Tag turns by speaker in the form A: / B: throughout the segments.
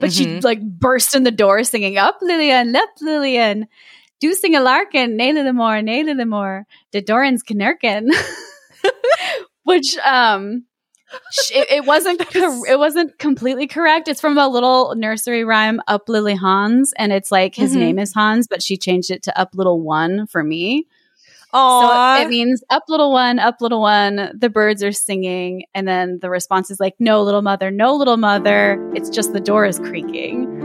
A: but she
B: Mhm.
A: like burst in the door singing up Lillian, up Lillian. Do sing a larkin, nail the more, nail the more, the Doran's knurkin. Which um it, it wasn't cor- it wasn't completely correct. It's from a little nursery rhyme, Up Lily Hans, and it's like his
B: Mhm.
A: name is Hans, but she changed it to Up Little One for me.
B: Aw.
A: So it means up little one, up little one, the birds are singing. And then the response is like, no, little mother, no, little mother. It's just the door is creaking.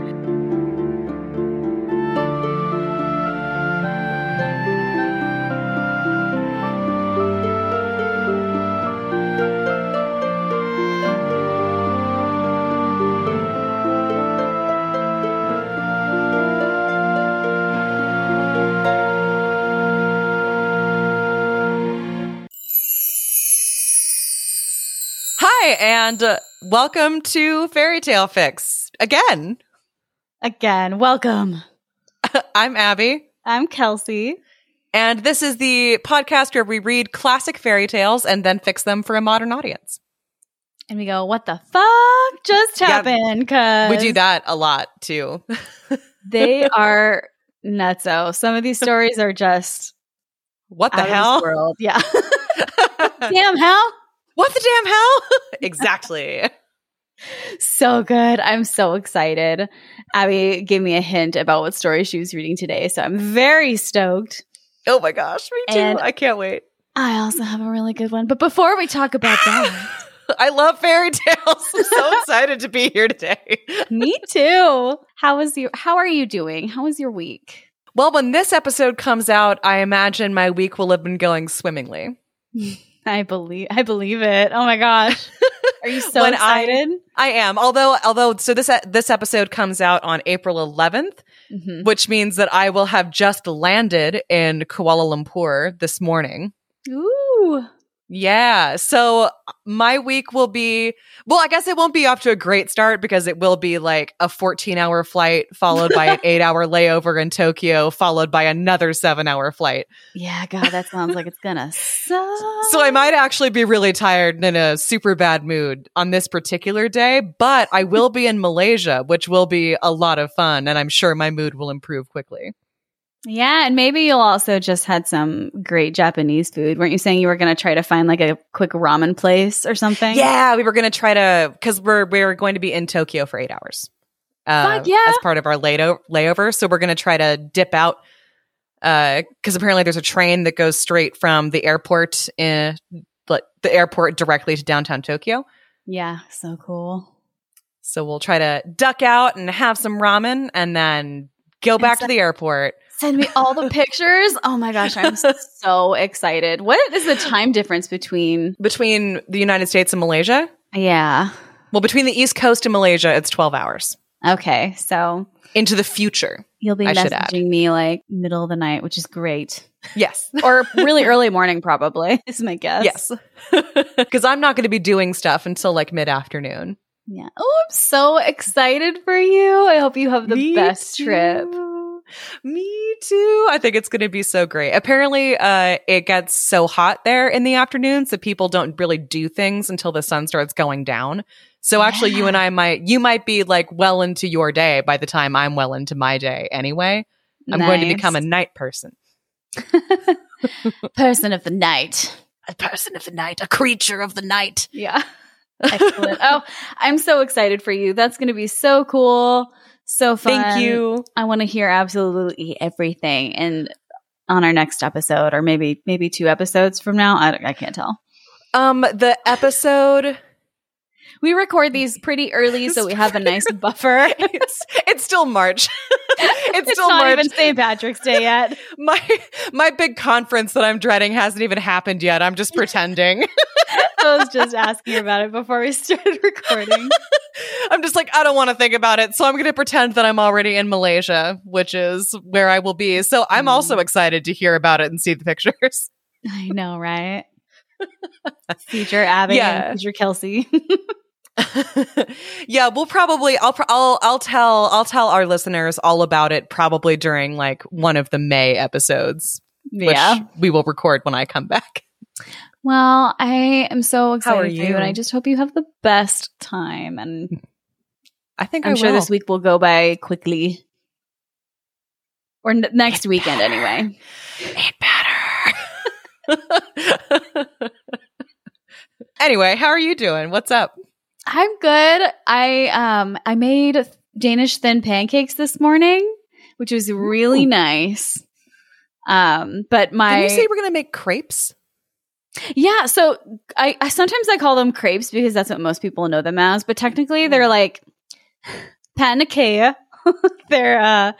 B: Hi, and uh, welcome to Fairy Tale Fix again.
A: Again, welcome.
B: I'm Abbie,
A: I'm Kelsey.
B: and this is the podcast where we read classic fairy tales and then fix them for a modern audience.
A: And we go, what the fuck just
B: Yeah,
A: happened? Cause
B: We do that a lot too.
A: they are nutso. Some of these stories are just
B: What the
A: out of this
B: hell?
A: world. Yeah. Damn hell.
B: What the damn hell? exactly.
A: So good. I'm so excited. Abbie gave me a hint about what story she was reading today. So I'm very stoked.
B: Oh my gosh, me too.
A: And-
B: I can't wait.
A: I also have a really good one. But before we talk about that,
B: I love fairy tales. I'm so excited to be here today.
A: me too. How was your how are you doing? How was your week?
B: Well, when this episode comes out, I imagine my week will have been going swimmingly.
A: I believe I believe it. Oh my gosh. Are you so
B: When I-
A: excited?
B: I am. Although although so this this episode comes out on April 11th,
A: Mhm.
B: which means that I will have just landed in Kuala Lumpur this morning.
A: Ooh.
B: Yeah. So my week will be, well, I guess it won't be off to a great start because it will be like a 14 hour flight followed by an eight hour layover in Tokyo, followed by another seven hour flight.
A: Yeah, God, that sounds like it's gonna suck.
B: So I might actually be really tired and in a super bad mood on this particular day, but I will be in Malaysia, which will be a lot of fun. And I'm sure my mood will improve quickly.
A: Yeah, and maybe you'll also just had some great Japanese food. Weren't you saying you were going to try to find like a quick ramen place or something?
B: Yeah, we were going to try to because we're we're going to be in Tokyo for eight hours. Uh,
A: Fuck yeah.
B: As part of our layo- layover, so we're going to try to dip out because apparently there's a train that goes straight from the airport in but the airport directly to downtown Tokyo.
A: Yeah, so cool.
B: So we'll try to duck out and have some ramen, and then go back to the airport.
A: Send me all the pictures. Oh my gosh, I'm so excited. What is the time difference between
B: Between the United States and Malaysia,
A: Yeah.
B: well, between the East Coast and Malaysia, it's twelve hours
A: Okay, so
B: into the future.
A: you'll be
B: I
A: messaging me like middle of the night, which is great.
B: Yes.
A: Or really early morning probably is my guess.
B: Yes. Because I'm not going to be doing stuff until like mid afternoon.
A: Yeah. Oh, I'm so excited for you. I hope you have the best trip.
B: Me too. I think it's going to be so great. Apparently, uh, it gets so hot there in the afternoons that people don't really do things until the sun starts going down. So actually, you and I might, you might be like well into your day by the time I'm well into my day anyway. I'm going to become a night person.
A: person of the night.
B: A person of the night, a creature of the night.
A: Yeah. Excellent. oh, I'm so excited for you. That's going to be so cool. So fun.
B: Thank you.
A: I want to hear absolutely everything. And on our next episode, or maybe maybe two episodes from now, I, I can't tell.
B: Um, the episode.
A: We record these pretty early, so we have a nice buffer.
B: it's it's still March. it's,
A: It's
B: still
A: not
B: March.
A: even St. Patrick's Day yet.
B: my my big conference that I'm dreading hasn't even happened yet. I'm just pretending.
A: I was just asking about it before we started recording.
B: I'm just like I don't want to think about it, so I'm going to pretend that I'm already in Malaysia, which is where I will be. So I'm
A: Mm.
B: also excited to hear about it and see the pictures.
A: I know, right? Future Abbie
B: Yeah.
A: and future Kelsey.
B: yeah, we'll probably I'll I'll I'll tell I'll tell our listeners all about it probably during like one of the May episodes, which
A: yeah.
B: we will record when I come back.
A: Well, I am so excited
B: How are
A: for you,
B: you?
A: and I just hope you have the best time. And
B: I think
A: I'm
B: I
A: sure this week will go by quickly. Or n- next weekend, anyway.
B: It better. anyway, how are you doing? What's up?
A: I'm good. I um I made Danish thin pancakes this morning, which was really
B: Ooh.
A: nice. Um, but my
B: Did you say we're gonna make crepes?
A: yeah, so I, I sometimes I call them crepes because that's what most people know them as, but technically
B: Mm.
A: they're like panakea. they're uh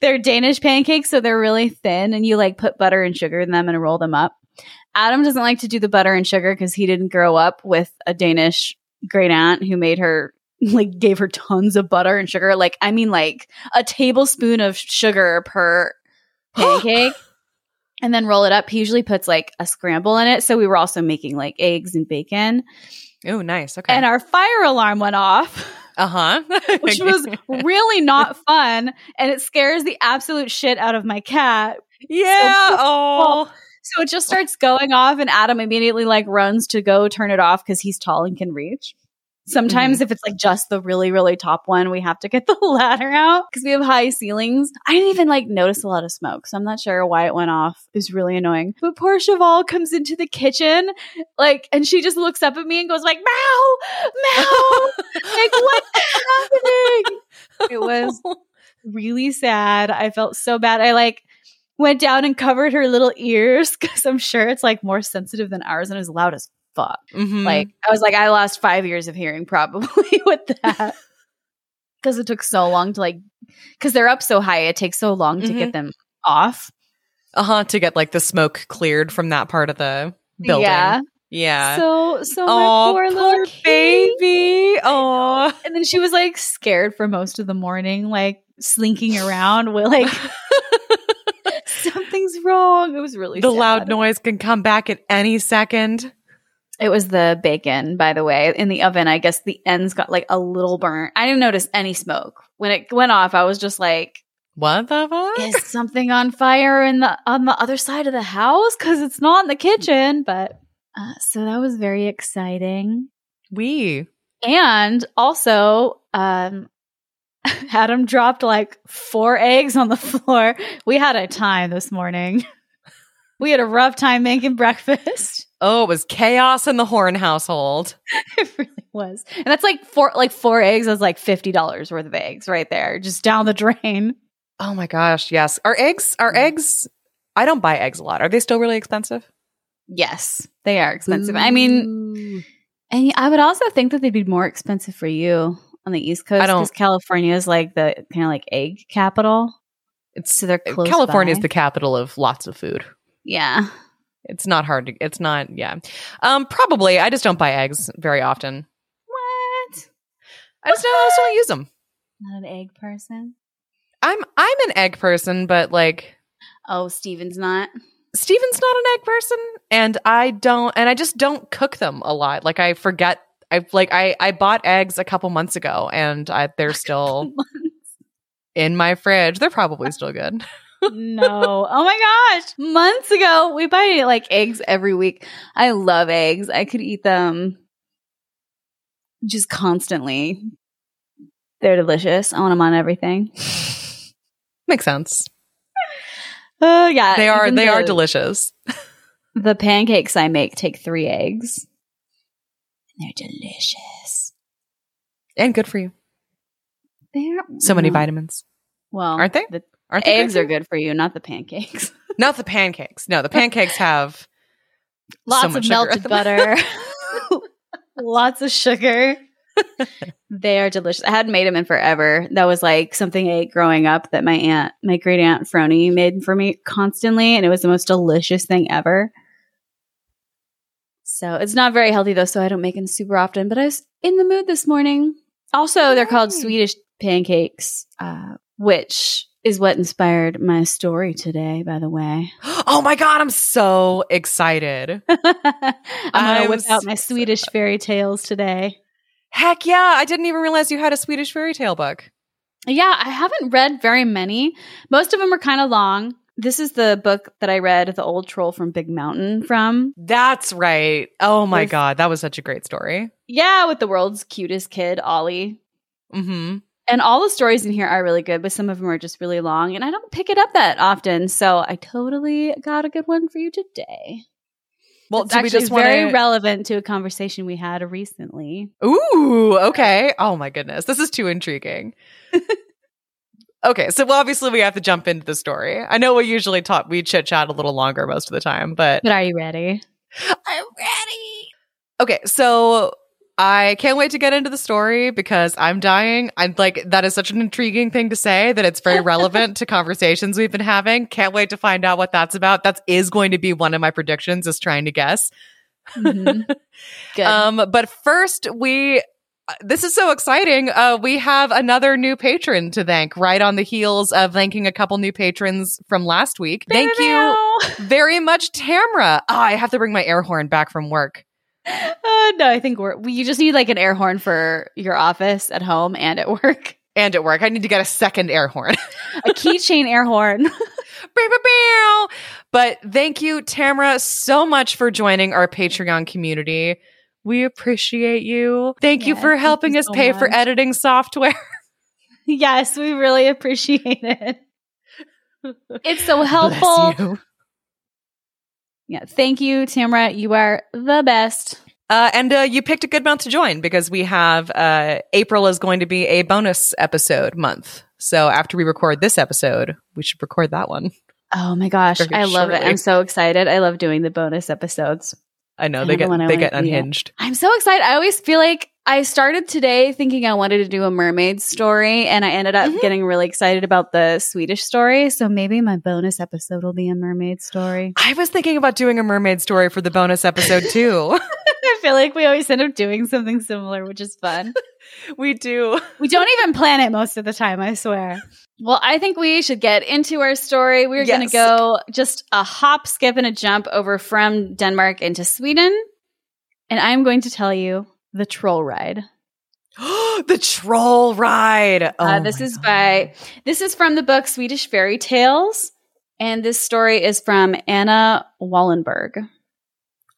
A: they're Danish pancakes, so they're really thin, and you like put butter and sugar in them and roll them up. Adam doesn't like to do the butter and sugar because he didn't grow up with a Danish great aunt who made her like gave her tons of butter and sugar. Like I mean, like a tablespoon of sugar per pancake. And then roll it up. He usually puts like a scramble in it. So we were also making like eggs and bacon.
B: Oh, nice. Okay.
A: And our fire alarm went off.
B: uh huh.
A: which was really not fun. And it scares the absolute shit out of my cat.
B: yeah.
A: so-
B: oh.
A: So it just starts going off, and Adam immediately like runs to go turn it off because he's tall and can reach. Sometimes, mm-hmm. if it's like just the really, really top one, we have to get the ladder out because we have high ceilings. I didn't even like notice a lot of smoke, so I'm not sure why it went off. It was really annoying. But poor Cheval comes into the kitchen, like, and she just looks up at me and goes like, "Meow, meow!" like, what's happening? It was really sad. I felt so bad. I like went down and covered her little ears because I'm sure it's like more sensitive than ours and it was loud as fuck.
B: Mhm.
A: Like I was like, I lost five years of hearing probably with that. Because it took so long to like because they're up so high, it takes so long to
B: Mhm.
A: get them off.
B: uh huh. To get like the smoke cleared from that part of the building.
A: Yeah.
B: Yeah.
A: So so my
B: oh,
A: poor, little kid.
B: baby. Oh.
A: And then she was like scared for most of the morning, like slinking around with like something's wrong. It was really
B: the
A: sad.
B: loud noise can come back at any second.
A: It was the bacon, by the way, in the oven. I guess the ends got like a little burnt. I didn't notice any smoke when it went off. I was just like,
B: What the fuck?
A: "Is something on fire in the on the other side of the house? Because it's not in the kitchen." But uh, so that was very exciting,
B: we.
A: and also, um, Adam dropped like four eggs on the floor. We had a time this morning. We had a rough time making breakfast.
B: Oh, it was chaos in the Horn household.
A: It really was. And that's like four like four eggs is like fifty dollars worth of eggs right there. Just down the drain.
B: Oh my gosh, yes. Are eggs are mm-hmm. eggs I don't buy eggs a lot. Are they still really expensive?
A: Yes. They are expensive. I mean and I would also think that they'd be more expensive for you on the East Coast
B: I don't-
A: because California is like the kind of like egg capital.
B: it's
A: So they're close
B: California is the capital of lots of food.
A: Yeah.
B: It's not hard to it's not yeah. Um probably I just don't buy eggs very often.
A: What?
B: I just don't, I just don't use them.
A: Not an egg person?
B: I'm I'm an egg person, but like
A: Oh, Steven's not.
B: Steven's not an egg person and I don't and I just don't cook them a lot. Like I forget I like I I bought eggs a couple months ago and I they're still in my fridge. They're probably still good.
A: no. Oh my gosh. Months ago, we buy like eggs every week. I love eggs. I could eat them just constantly. They're delicious. I want them on everything.
B: Makes sense.
A: Oh yeah.
B: They are they are delicious.
A: The pancakes I make take three eggs. They're delicious.
B: And good for you.
A: They're
B: So many vitamins.
A: Well,
B: Aren't they?
A: The
B: Aren't they
A: eggs
B: good
A: are good for you, not the pancakes.
B: Not the pancakes. No, the pancakes have
A: Lots
B: much
A: of melted butter. Lots of sugar. they are delicious. I hadn't made them in forever. That was like something I ate growing up that my aunt, my great aunt Frony made for me constantly, and it was the most delicious thing ever. So it's not very healthy though, so I don't make them super often. But I was in the mood this morning. Also, they're called Swedish pancakes, uh, which is what inspired my story today. By the way,
B: Oh my god, I'm so excited.
A: I'm gonna
B: I'm
A: whip out my Swedish fairy tales today.
B: Heck yeah, I didn't even realize you had a Swedish fairy tale book.
A: Yeah, I haven't read very many. Most of them are kind of long. This is the book that I read The Old Troll from Big Mountain from.
B: That's right. Oh my
A: With-
B: god, that was such a great story.
A: Yeah, with the world's cutest kid, Ollie.
B: Mhm.
A: And all the stories in here are really good, but some of them are just really long, and I don't pick it up that often. So I totally got a good one for you today.
B: Well,
A: it's
B: we
A: actually
B: just
A: very
B: wanna-
A: relevant to a conversation we had recently.
B: Ooh, okay. Oh my goodness. This is too intriguing. okay, so obviously we have to jump into the story. I know we usually talk we chit chat a little longer most of the time, but
A: But are you ready?
B: I'm ready. Okay, so I can't wait to get into the story because I'm dying. I'm like that is such an intriguing thing to say that it's very relevant to conversations we've been having. Can't wait to find out what that's about. That is going to be one of my predictions is trying to guess.
A: Mhm. Good.
B: Um, but first, we. This is so exciting. Uh, we have another new patron to thank right on the heels of thanking a couple new patrons from last week. Thank you very much, Tamra. Ah, I have to bring my air horn back from work.
A: Uh, no, I think we're, we, you just need like an air horn for your office at home and at work.
B: And at work, I need to get a second air horn.
A: A keychain air horn.
B: But thank you, Tamra, so much for joining our Patreon community. We appreciate you. Thank you for helping
A: you
B: us
A: so
B: pay for editing software.
A: yes, we really appreciate it. It's so helpful.
B: Bless you.
A: Yeah, thank you, Tamra. You are the best.
B: Uh, and uh, you picked a good month to join because we have uh, April is going to be a bonus episode month. So after we record this episode, we should record that one.
A: Oh my gosh, I love it. I'm so excited. I love doing the bonus episodes.
B: I know they get they get unhinged.
A: I'm so excited. I always feel like I started today thinking I wanted to do a mermaid story, and I ended up
B: Mhm.
A: getting really excited about the Swedish story. So maybe my bonus episode will be a mermaid story.
B: I was thinking about doing a mermaid story for the bonus episode too.
A: I feel like we always end up doing something similar, which is fun.
B: we do.
A: we don't even plan it most of the time, I swear. Well, I think we should get into our story. We're going to go just a hop, skip, and a jump over from Denmark into Sweden. And I'm going to tell you the troll ride.
B: the troll ride. Oh
A: uh, this is
B: God.
A: by this is from the book Swedish Fairy Tales, and this story is from Anna Wahlenberg.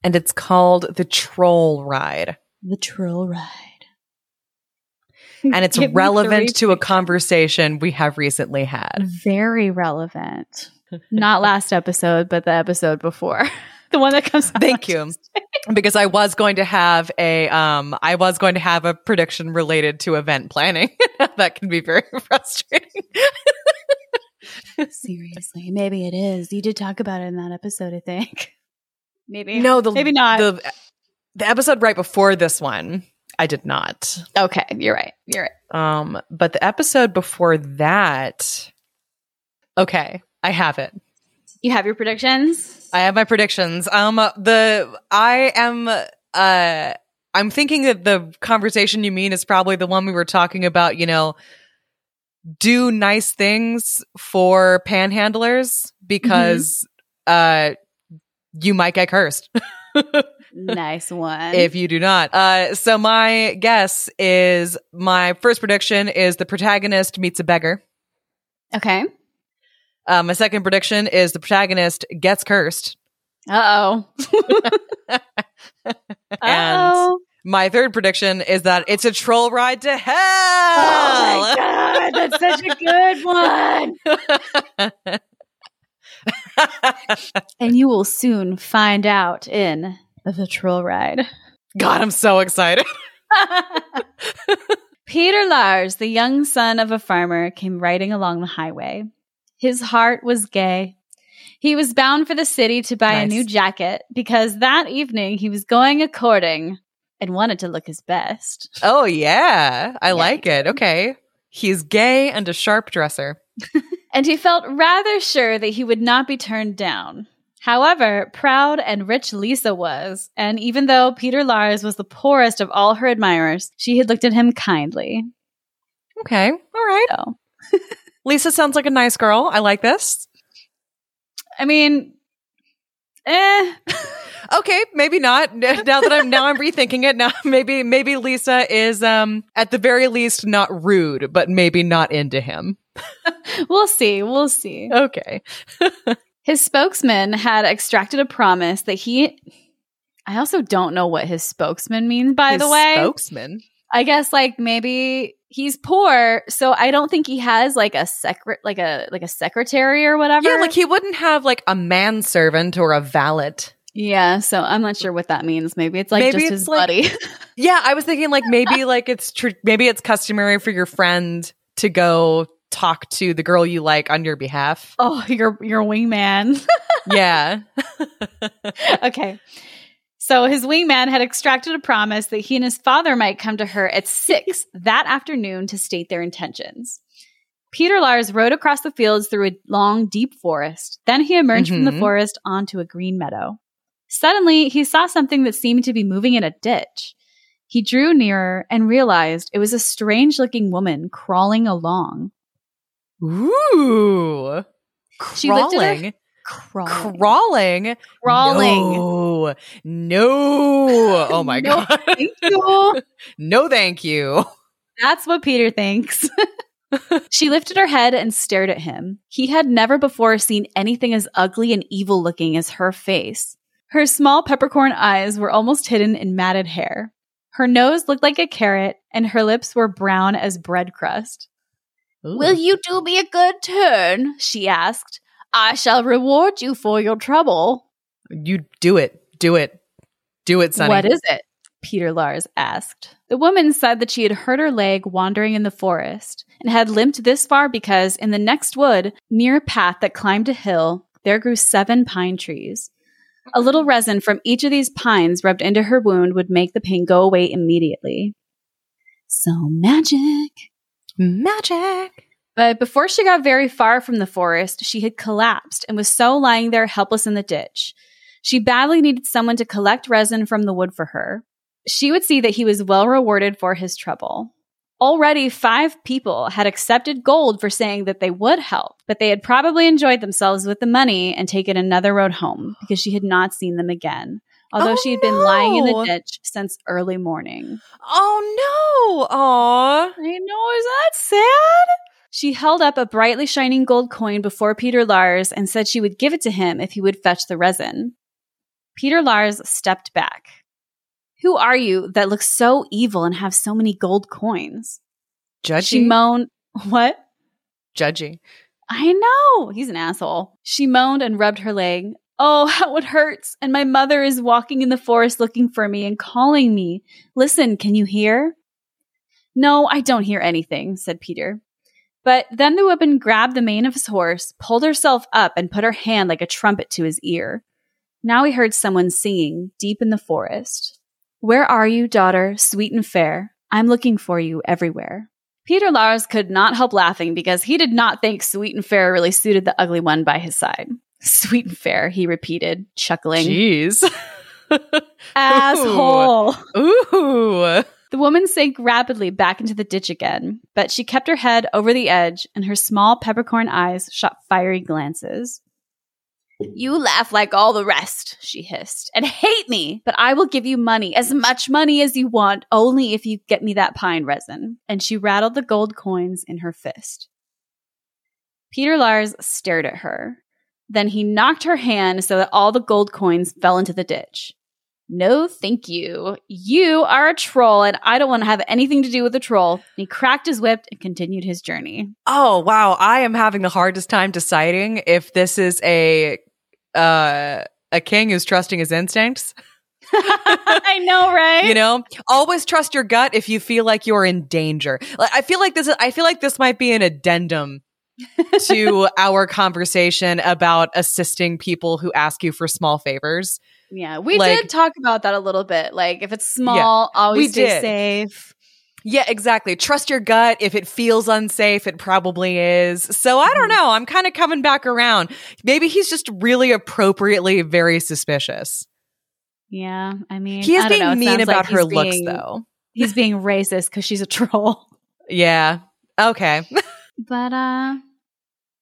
B: and it's called the troll ride.
A: The troll ride,
B: And it's relevant to a conversation we have recently had.
A: very relevant. Not last episode, but the episode before, the one that comes.
B: Thank you. Because I was going to have a um I was going to have a prediction related to event planning. that can be very frustrating.
A: Seriously, maybe it is. You did talk about it in that episode, I think. Maybe
B: No, the
A: maybe not.
B: the the episode right before this one, I did not.
A: okay, you're right. You're right.
B: Um, but the episode before that, okay, I have it.
A: You have your predictions.
B: I have my predictions. Um, the I am uh. I'm thinking that the conversation you mean is probably the one we were talking about, you know, do nice things for panhandlers because uh you might get cursed
A: nice one.
B: if you do not. Uh so my guess is my first prediction is the protagonist meets a beggar.
A: okay.
B: Uh, my second prediction is the protagonist gets cursed.
A: Uh oh.
B: And my third prediction is that it's a troll ride to hell.
A: Oh my god, that's such a good one. And you will soon find out in the troll ride.
B: God, I'm so excited.
A: Peter Lars, the young son of a farmer, came riding along the highway. His heart was gay. He was bound for the city to buy a new jacket because that evening he was going a courting and wanted to look his best.
B: Oh yeah, I
A: Yeah,
B: like it. Okay, he's gay and a sharp dresser.
A: And he felt rather sure that he would not be turned down. However, proud and rich Lisa was, and even though Peter Lars was the poorest of all her admirers, she had looked at him kindly.
B: Okay, all right.
A: So,
B: Lisa sounds like a nice girl. I like this.
A: I mean, eh.
B: Okay, maybe not. Now that I'm now I'm rethinking it. Now maybe maybe Lisa is um at the very least not rude, but maybe not into him.
A: we'll see. We'll see.
B: Okay.
A: His spokesman had extracted a promise that he. I also don't know what his spokesman means, by
B: His
A: the way.
B: spokesman.
A: I guess, like, maybe he's poor, so I don't think he has like a secret, like a like a secretary or whatever.
B: Yeah, like he wouldn't have like a manservant or a valet.
A: Yeah, so I'm not sure what that means. Maybe it's like
B: Maybe
A: just
B: it's
A: his
B: like-
A: buddy.
B: Yeah, I was thinking like maybe like it's tr- maybe it's customary for your friend to go talk to the girl you like on your behalf.
A: oh, your your wingman.
B: Yeah.
A: okay. So his wingman had extracted a promise that he and his father might come to her at six that afternoon to state their intentions. Peter Lars rode across the fields through a long, deep forest. Then he emerged from the
B: Mhm.
A: forest onto a green meadow. Suddenly, he saw something that seemed to be moving in a ditch. He drew nearer and realized it was a strange looking woman crawling along.
B: Ooh.
A: She lifted her-
B: Crawling.
A: Crawling.
B: Crawling.
A: Crawling.
B: No. No. Oh my
A: No,
B: god.
A: Thank you.
B: no, thank you.
A: That's what Peter thinks. she lifted her head and stared at him. He had never before seen anything as ugly and evil looking as her face. Her small peppercorn eyes were almost hidden in matted hair. Her nose looked like a carrot, and her lips were brown as bread crust. Will you do me a good turn? she asked. I shall reward you for your trouble.
B: you do it. Do it. Do it, Sonny.
A: What is it? Peter Lars asked. The woman said that she had hurt her leg wandering in the forest and had limped this far because in the next wood, near a path that climbed a hill, there grew seven pine trees. A little resin from each of these pines rubbed into her wound would make the pain go away immediately. So magic.
B: Magic.
A: But before she got very far from the forest, she had collapsed and was so lying there helpless in the ditch. She badly needed someone to collect resin from the wood for her. She would see that he was well rewarded for his trouble. Already, five people had accepted gold for saying that they would help, but they had probably enjoyed themselves with the money and taken another road home because she had not seen them again, although
B: Oh,
A: she had been lying in the ditch since early morning.
B: Oh no. Aw.
A: I know, is that sad? She held up a brightly shining gold coin before Peter Lars and said she would give it to him if he would fetch the resin. Peter Lars stepped back. Who are you that looks so evil and have so many gold coins?
B: Judgy.
A: She moaned, What?
B: Judgy.
A: I know. He's an asshole. She moaned and rubbed her leg. Oh, how it hurts. And my mother is walking in the forest looking for me and calling me. Listen, can you hear? No, I don't hear anything, said Peter. But then the woman grabbed the mane of his horse, pulled herself up, and put her hand like a trumpet to his ear. Now he heard someone singing deep in the forest. Where are you, daughter, sweet and fair? I'm looking for you everywhere. Peter Lars could not help laughing because he did not think Sweet and Fair really suited the ugly one by his side. Sweet and Fair, he repeated, chuckling.
B: Jeez.
A: Asshole.
B: Ooh.
A: The woman sank rapidly back into the ditch again, but she kept her head over the edge and her small peppercorn eyes shot fiery glances. You laugh like all the rest, she hissed, and hate me, but I will give you money, as much money as you want, only if you get me that pine resin. And she rattled the gold coins in her fist. Peter Lars stared at her. Then he knocked her hand so that all the gold coins fell into the ditch. No, thank you. You are a troll, and I don't want to have anything to do with a troll. And he cracked his whip and continued his journey.
B: Oh wow, I am having the hardest time deciding if this is a uh a king who's trusting his instincts.
A: I know, right?
B: You know, always trust your gut if you feel like you're in danger. Like, I feel like this is I feel like this might be an addendum to our conversation about assisting people who ask you for small favors.
A: Yeah, we
B: Like-
A: did talk about that a little bit. Like, if it's small, always
B: we
A: stay
B: did.
A: safe.
B: Yeah, exactly. Trust your gut. If it feels unsafe, it probably is. So I
A: Mm-hmm.
B: don't know. I'm kind of coming back around. Maybe he's just really appropriately very suspicious.
A: Yeah, I mean,
B: He is
A: I don't know.
B: being
A: It
B: mean
A: sounds like
B: about her looks,
A: being-
B: though.
A: He's being racist because she's a troll.
B: Yeah. Okay.
A: But uh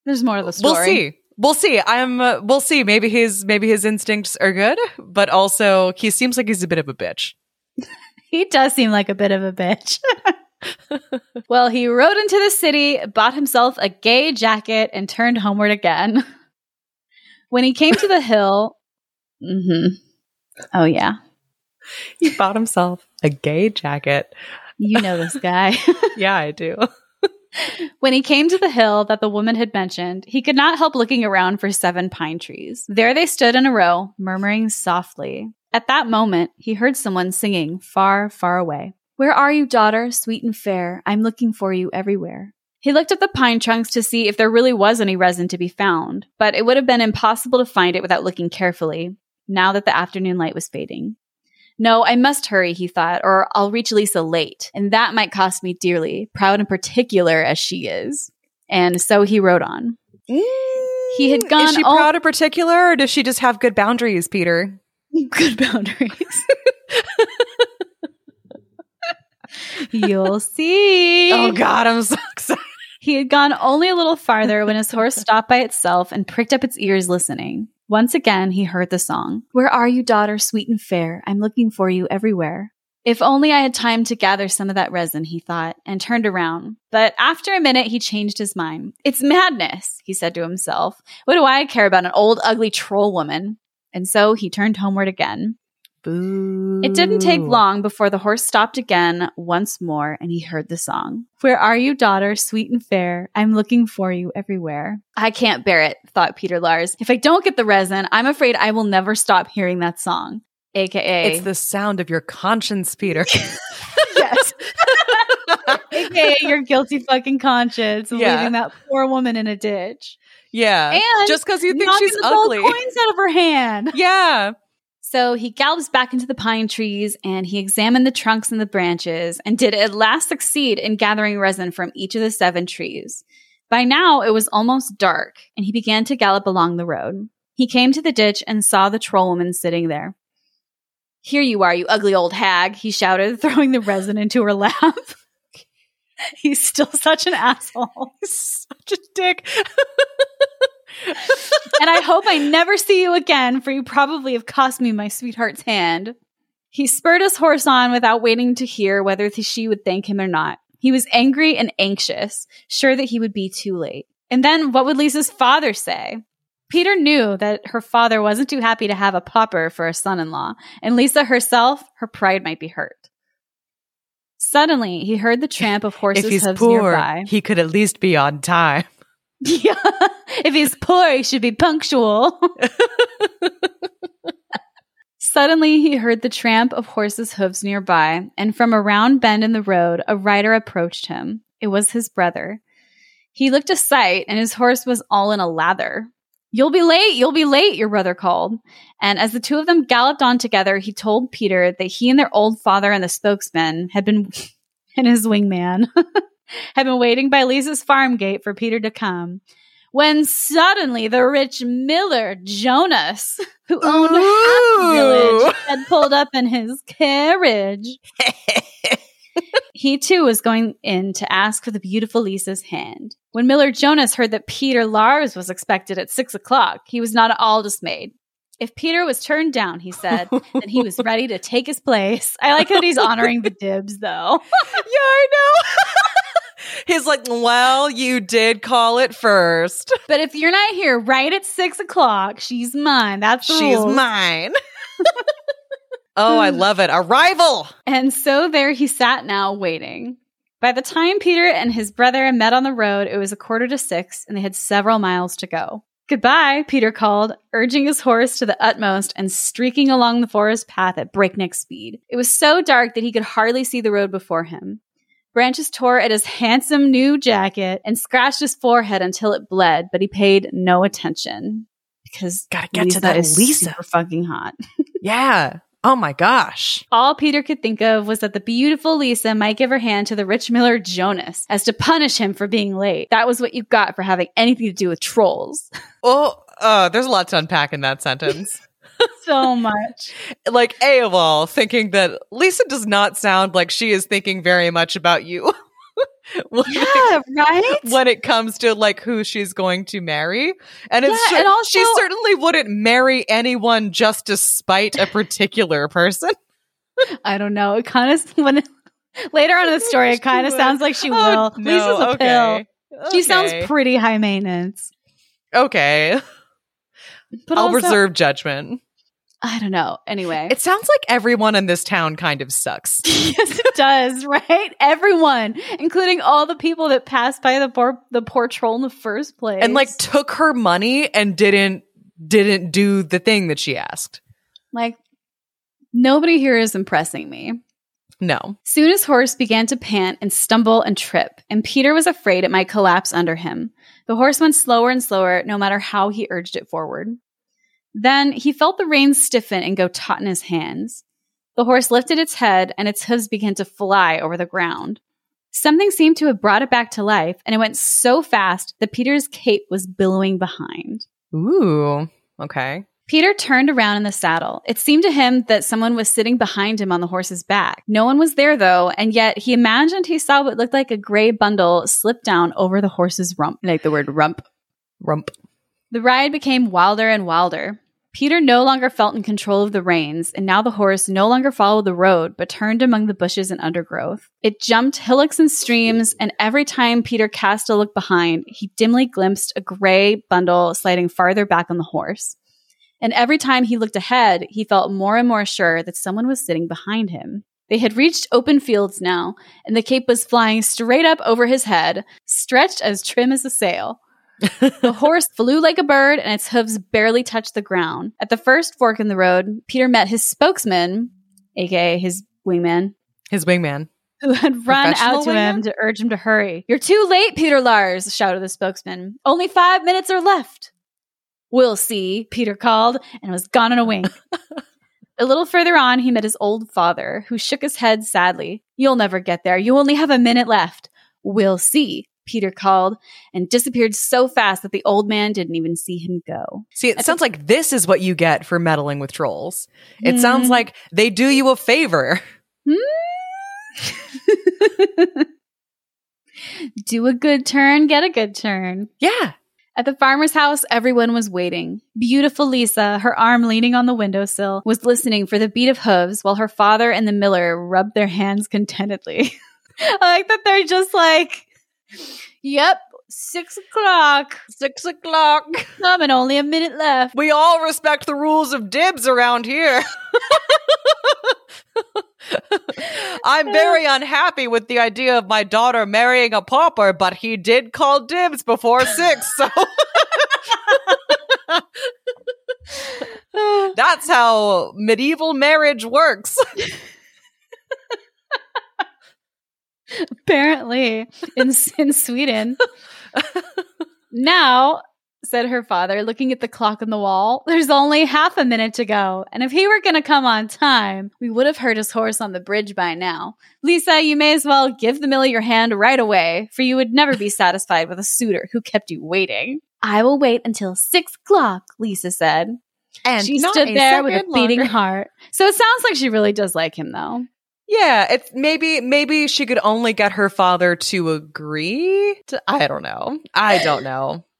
A: there's more to the story.
B: we'll see. We'll see. I'm. Uh, we'll see. Maybe his maybe his instincts are good, but also he seems like he's a bit of a bitch.
A: He does seem like a bit of a bitch. well, he rode into the city, bought himself a gay jacket, and turned homeward again. when he came to the hill, hmm oh yeah,
B: He bought himself a gay jacket.
A: You know this guy.
B: yeah, I do.
A: When he came to the hill that the woman had mentioned, he could not help looking around for seven pine trees. There they stood in a row, murmuring softly. At that moment, he heard someone singing far, far away. Where are you, daughter, sweet and fair? I'm looking for you everywhere. He looked at the pine trunks to see if there really was any resin to be found, but it would have been impossible to find it without looking carefully, now that the afternoon light was fading. No, I must hurry, he thought, or I'll reach Lisa late, and that might cost me dearly, proud in particular as she is. And so he rode on. He had mm, gone.
B: Is she
A: all-
B: proud in particular, or does she just have good boundaries, Peter?
A: Good boundaries. You'll see.
B: Oh God, I'm so excited.
A: He had gone only a little farther when his horse stopped by itself and pricked up its ears listening. Once again, he heard the song. Where are you, daughter, sweet and fair? I'm looking for you everywhere. If only I had time to gather some of that resin, he thought, and turned around. But after a minute, he changed his mind. It's madness, he said to himself. What do I care about an old, ugly troll woman? And so he turned homeward again.
B: Boo.
A: It didn't take long before the horse stopped again once more and he heard the song. Where are you, daughter, sweet and fair? I'm looking for you everywhere. I can't bear it, thought Peter Lars. If I don't get the resin, I'm afraid I will never stop hearing that song. AKA.
B: It's the sound of your conscience, Peter.
A: yes. AKA your guilty fucking conscience
B: Yeah.
A: leaving that poor woman in a ditch.
B: yeah.
A: And
B: just because you think she's ugly.
A: coins out of her hand.
B: Yeah.
A: So he gallops back into the pine trees and he examined the trunks and the branches and did at last succeed in gathering resin from each of the seven trees. By now it was almost dark and he began to gallop along the road. He came to the ditch and saw the troll woman sitting there. Here you are, you ugly old hag, he shouted, throwing the resin into her lap. He's still such an asshole.
B: Such a dick.
A: And I hope I never see you again, for you probably have cost me my sweetheart's hand. He spurred his horse on without waiting to hear whether she would thank him or not. He was angry and anxious, sure that he would be too late. And then what would Lisa's father say? Peter knew that her father wasn't too happy to have a pauper for a son in law, and Lisa herself, her pride might be hurt. Suddenly, he heard the tramp of horses'
B: if he's
A: hooves
B: poor,
A: nearby.
B: he could at least be on time.
A: Yeah. if he's poor, he should be punctual. Suddenly, he heard the tramp of horses' hooves nearby, and from a round bend in the road, a rider approached him. It was his brother. He looked a sight, and his horse was all in a lather. You'll be late, you'll be late, your brother called. And as the two of them galloped on together, he told Peter that he and their old father and the spokesman had been, and his wingman, had been waiting by Lisa's farm gate for Peter to come. When suddenly the rich miller, Jonas, who owned half the village, had pulled up in his carriage. He too was going in to ask for the beautiful Lisa's hand. When Miller Jonas heard that Peter Lars was expected at six o'clock, he was not at all dismayed. If Peter was turned down, he said, then he was ready to take his place. I like that he's honoring the dibs, though.
B: yeah, I know. He's like, well, you did call it first.
A: But if you're not here right at six o'clock, she's mine. That's the
B: She's
A: rules.
B: mine. oh, I love it. Arrival.
A: And so there he sat now, waiting. By the time Peter and his brother met on the road, it was a quarter to six, and they had several miles to go. Goodbye, Peter called, urging his horse to the utmost and streaking along the forest path at breakneck speed. It was so dark that he could hardly see the road before him. Branches tore at his handsome new jacket and scratched his forehead until it bled, but he paid no attention because
B: Gotta get
A: Lisa
B: to that
A: is
B: Lisa.
A: super fucking hot.
B: Yeah. Oh my gosh.
A: All Peter could think of was that the beautiful Lisa might give her hand to the rich miller Jonas as to punish him for being late. That was what you got for having anything to do with trolls.
B: Oh, uh, there's a lot to unpack in that sentence.
A: so much.
B: like, A of all, thinking that Lisa does not sound like she is thinking very much about you. when, it,
A: Yeah, right?
B: when it comes to like who she's going to marry. And it's
A: Yeah, and also-
B: she certainly wouldn't marry anyone just to spite a particular person.
A: I don't know. It kind of when later on in the story, it kind of sounds like she
B: Oh,
A: will.
B: no,
A: Lisa's a
B: okay.
A: pill. She sounds pretty high maintenance.
B: okay.
A: But
B: I'll
A: also,
B: reserve judgment.
A: I don't know. Anyway,
B: It sounds like everyone in this town kind of sucks.
A: yes, it does, right? Everyone, including all the people that passed by the poor the poor troll in the first place,
B: and like took her money and didn't didn't do the thing that she asked.
A: like nobody here is impressing me.
B: No.
A: Soon his horse began to pant and stumble and trip, and Peter was afraid it might collapse under him. The horse went slower and slower, no matter how he urged it forward. Then he felt the reins stiffen and go taut in his hands. The horse lifted its head, and its hooves began to fly over the ground. Something seemed to have brought it back to life, and it went so fast that Peter's cape was billowing behind.
B: Ooh. Okay.
A: Peter turned around in the saddle. It seemed to him that someone was sitting behind him on the horse's back. No one was there, though, and yet he imagined he saw what looked like a gray bundle slip down over the horse's rump. I like the word rump.
B: Rump.
A: The ride became wilder and wilder. Peter no longer felt in control of the reins, and now the horse no longer followed the road, but turned among the bushes and undergrowth. It jumped hillocks and streams, and every time Peter cast a look behind, he dimly glimpsed a gray bundle sliding farther back on the horse. And every time he looked ahead, he felt more and more sure that someone was sitting behind him. They had reached open fields now, and the cape was flying straight up over his head, stretched as trim as a sail. The horse flew like a bird, and its hooves barely touched the ground. At the first fork in the road, Peter met his spokesman, aka his wingman,
B: His wingman.
A: who had run out to him to urge him to hurry. You're too late, Peter Lars, shouted the spokesman. Only five minutes are left. We'll see, Peter called, and was gone in a wink. a little further on, he met his old father, who shook his head sadly. You'll never get there. You only have a minute left. We'll see, Peter called, and disappeared so fast that the old man didn't even see him go.
B: See, it
A: That's
B: sounds like this is what you get for meddling with trolls. It
A: Hmm.
B: sounds like they do you a favor.
A: Do a good turn, get a good turn.
B: Yeah.
A: At the farmer's house, everyone was waiting. Beautiful Lisa, her arm leaning on the windowsill, was listening for the beat of hooves while her father and the miller rubbed their hands contentedly. I like that they're just like, yep, six o'clock.
B: Six o'clock.
A: Coming, only a minute left.
B: We all respect the rules of dibs around here. I'm very unhappy with the idea of my daughter marrying a pauper, but he did call dibs before six, so that's how medieval marriage works.
A: Apparently, in, in Sweden. now, said her father, looking at the clock on the wall, there's only half a minute to go. And if he were going to come on time, we would have heard his horse on the bridge by now. Lisa, you may as well give the miller your hand right away, for you would never be satisfied with a suitor who kept you waiting. I will wait until six o'clock, Lisa said.
B: And
A: she stood there with a beating
B: longer.
A: heart. So it sounds like she really does like him, though.
B: Yeah, it's maybe maybe she could only get her father to agree. To, I don't know. I don't know.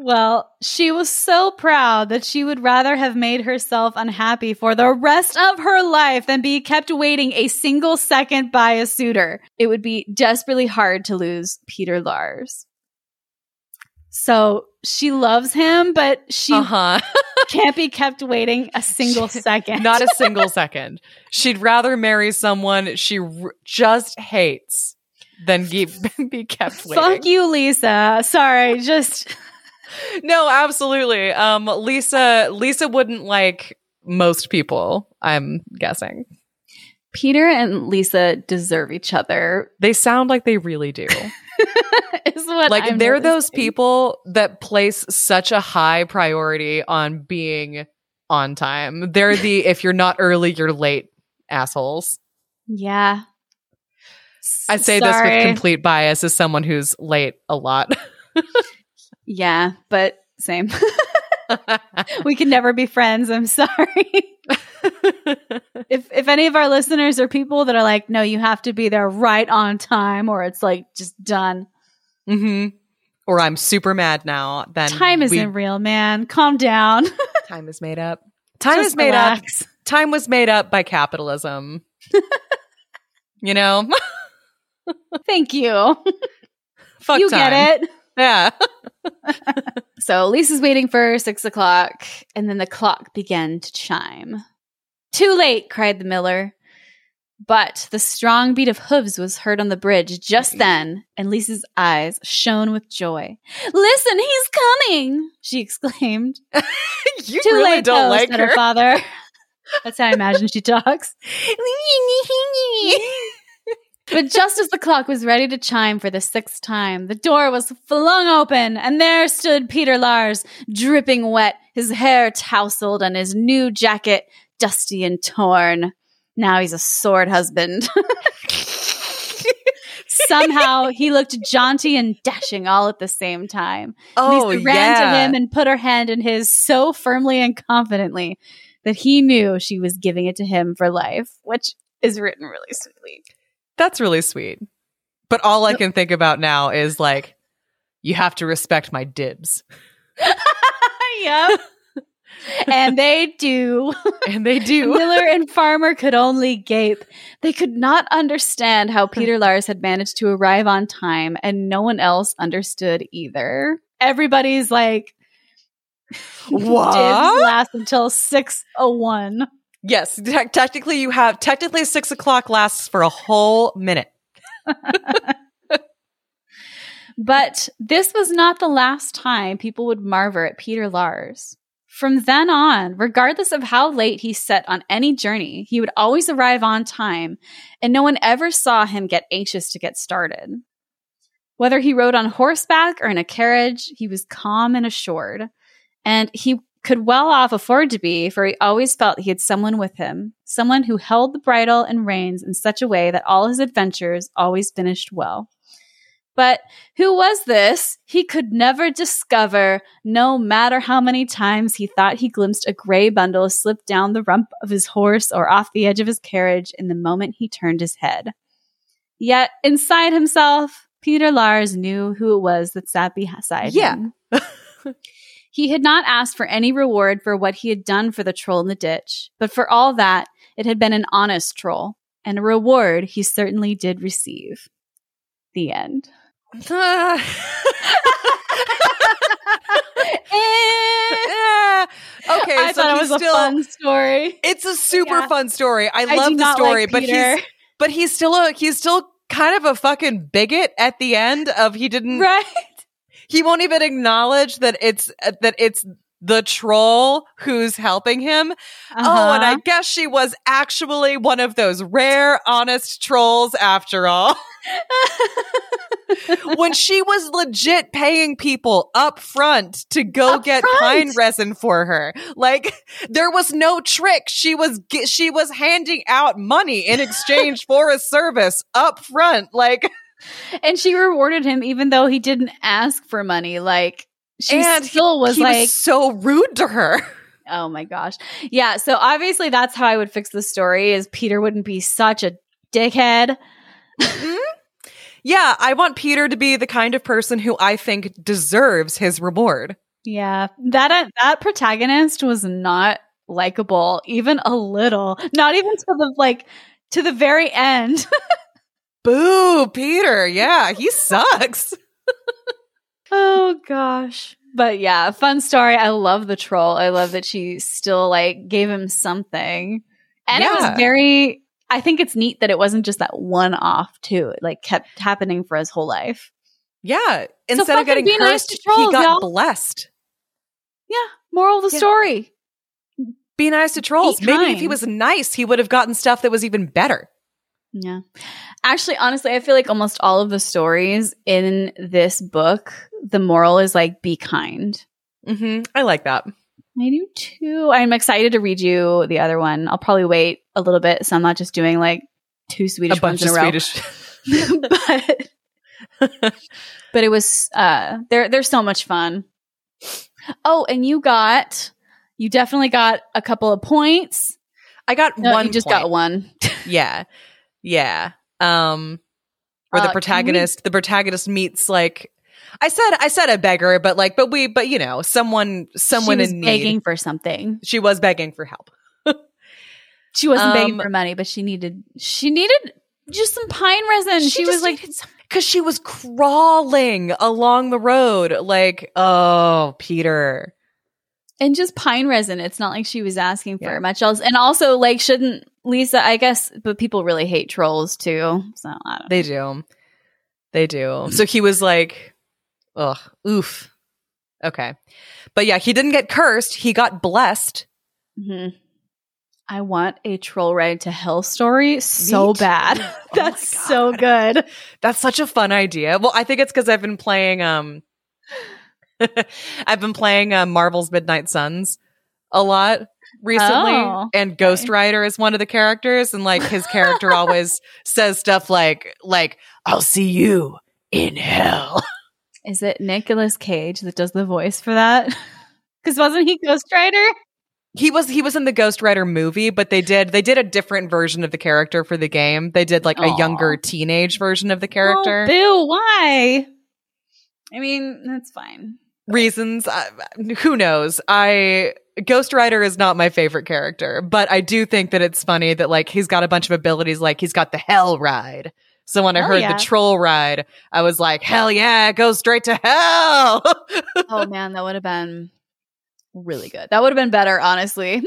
A: Well, she was so proud that she would rather have made herself unhappy for the rest of her life than be kept waiting a single second by a suitor. It would be desperately hard to lose Peter Lars. So she loves him, but she
B: Uh huh.
A: can't be kept waiting a single second.
B: Not a single second. She'd rather marry someone she r- just hates than be kept waiting.
A: Fuck you, Lisa. Sorry, just
B: No, absolutely. Um, Lisa, Lisa wouldn't like most people. I'm guessing
A: Peter and Lisa deserve each other.
B: they sound like they really do.
A: is what
B: like
A: I'm
B: they're those people that place such a high priority on being on time. They're the if you're not early, you're late assholes.
A: Yeah.
B: I say
A: Sorry.
B: this with complete bias as someone who's late a lot.
A: Yeah, but same. we can never be friends. I'm sorry. if if any of our listeners are people that are like, no, you have to be there right on time, or it's like just done.
B: hmm Or I'm super mad now. Then
A: Time isn't real, man. Calm down.
B: time is made up. Time
A: Just
B: is made up. Time was made up by capitalism. you know,
A: Thank you.
B: fuck
A: you
B: time.
A: get it.
B: Yeah.
A: so Lisa's waiting for six o'clock, and then the clock began to chime. Too late, cried the miller. But the strong beat of hooves was heard on the bridge just mm. then, and Lisa's eyes shone with joy. Listen, he's coming! she exclaimed.
B: you
A: Too
B: really
A: late,
B: don't
A: though,
B: like
A: said
B: her.
A: her father. That's how I imagine she talks. But just as the clock was ready to chime for the sixth time, the door was flung open, and there stood Peter Lars, dripping wet, his hair tousled, and his new jacket dusty and torn. Now he's a sword husband. Somehow he looked jaunty and dashing all at the same time.
B: oh,
A: Lisa ran
B: yeah.
A: to him and put her hand in his so firmly and confidently that he knew she was giving it to him for life, which is written really sweetly.
B: That's really sweet. But all I can think about now is like, you have to respect my dibs.
A: yep. And they do.
B: And they do.
A: Miller and Farmer could only gape. They could not understand how Peter Lars had managed to arrive on time, and no one else understood either. Everybody's like,
B: What?
A: Last until 601.
B: yes, te- technically you have, technically six o'clock lasts for a whole minute.
A: But this was not the last time people would marvel at Peter Lars. From then on, regardless of how late he set on any journey, he would always arrive on time, and no one ever saw him get anxious to get started. Whether he rode on horseback or in a carriage, he was calm and assured. And he could well off afford to be, for he always felt he had someone with him, someone who held the bridle and reins in such a way that all his adventures always finished well. But who was this? He could never discover, no matter how many times he thought he glimpsed a gray bundle slip down the rump of his horse or off the edge of his carriage in the moment he turned his head. Yet, inside himself, Peter Lars knew who it was that sat beside
B: Yeah.
A: him. he had not asked for any reward for what he had done for the troll in the ditch, but for all that, it had been an honest troll, and a reward he certainly did receive. The end.
B: Okay,
A: I
B: so
A: thought it
B: he's
A: was
B: still,
A: a fun story.
B: It's a super
A: Yeah.
B: fun story. I
A: I
B: love the story,
A: like
B: but he's but he's still a he's still kind of a fucking bigot at the end of he didn't
A: right.
B: he won't even acknowledge that it's that it's the troll who's helping him. Oh, and I
A: Uh-huh.
B: guess she was actually one of those rare honest trolls after all. when she was legit paying people up front to go
A: Up
B: get
A: front.
B: pine resin for her. Like there was no trick. She was she was handing out money in exchange for a service up front. Like
A: and she rewarded him even though he didn't ask for money. Like she
B: and he-
A: still was
B: he
A: like,
B: was so rude to her.
A: oh my gosh, yeah. So obviously that's how I would fix the story: is Peter wouldn't be such a dickhead.
B: Yeah, I want Peter to be the kind of person who I think deserves his reward.
A: Yeah, that uh, that protagonist was not likable, even a little. Not even to the like to the very end.
B: Boo, Peter. Yeah, he sucks.
A: Oh gosh. But yeah, fun story. I love the troll. I love that she still like gave him something. And it was very I think it's neat that it wasn't just that one off too. It like kept happening for his whole life.
B: Yeah, instead
A: fucking
B: of getting
A: be nice
B: cursed,
A: trolls,
B: he got
A: y'all.
B: blessed.
A: Yeah. Moral of the
B: Yeah.
A: story.
B: Be nice to trolls.
A: Be
B: Maybe if he was nice, he would have gotten stuff that was even better.
A: Yeah. Actually, honestly, I feel like almost all of the stories in this book, the moral is like be kind.
B: Mm-hmm. I like that.
A: I do too. I'm excited to read you the other one. I'll probably wait a little bit, so I'm not just doing like two Swedish
B: a bunch
A: ones
B: of
A: in a row.
B: Swedish.
A: but but it was uh they're they're so much fun. Oh, and you got you definitely got a couple of points.
B: I got
A: No,
B: one.
A: you just
B: point.
A: got one.
B: Yeah, yeah. Um, where
A: Uh,
B: the
A: we-
B: protagonist, the protagonist meets like. I said, I said a beggar, but like, but we, but you know, someone, someone
A: she was
B: in need.
A: begging for something.
B: She was begging for help.
A: She wasn't begging
B: Um,
A: for money, but she needed she needed just some pine resin. She, was like,
B: Cause she was crawling along the road. Like, oh, Peter.
A: And just pine resin. It's not like she was asking for
B: Yeah.
A: much else. And also, like, shouldn't Lisa, I guess, but people really hate trolls too. So
B: They do. They do. So he was like, ugh, oof. Okay. But yeah, he didn't get cursed. He got blessed.
A: Mhm. I want a troll ride to hell story so bad.
B: Oh
A: That's so good.
B: That's such a fun idea. Well, I think it's because I've been playing um I've been playing uh, Marvel's Midnight Suns a lot recently
A: Oh,
B: and Ghost Rider is one of the characters and like his character always says stuff like like I'll see you in hell.
A: Is it Nicolas Cage that does the voice for that? Because wasn't he Ghost Rider?
B: He was he was in the Ghost Rider movie, but they did they did a different version of the character for the game. They did like a younger teenage version of the character.
A: Oh, boo, why? I mean, that's fine.
B: Reasons uh, who knows i ghost rider is not my favorite character but i do think that it's funny that like he's got a bunch of abilities like he's got the hell ride so when i
A: Hell
B: heard
A: yeah.
B: the troll ride i was like hell yeah go straight to hell
A: Oh man, that would have been really good. That would have been better, honestly.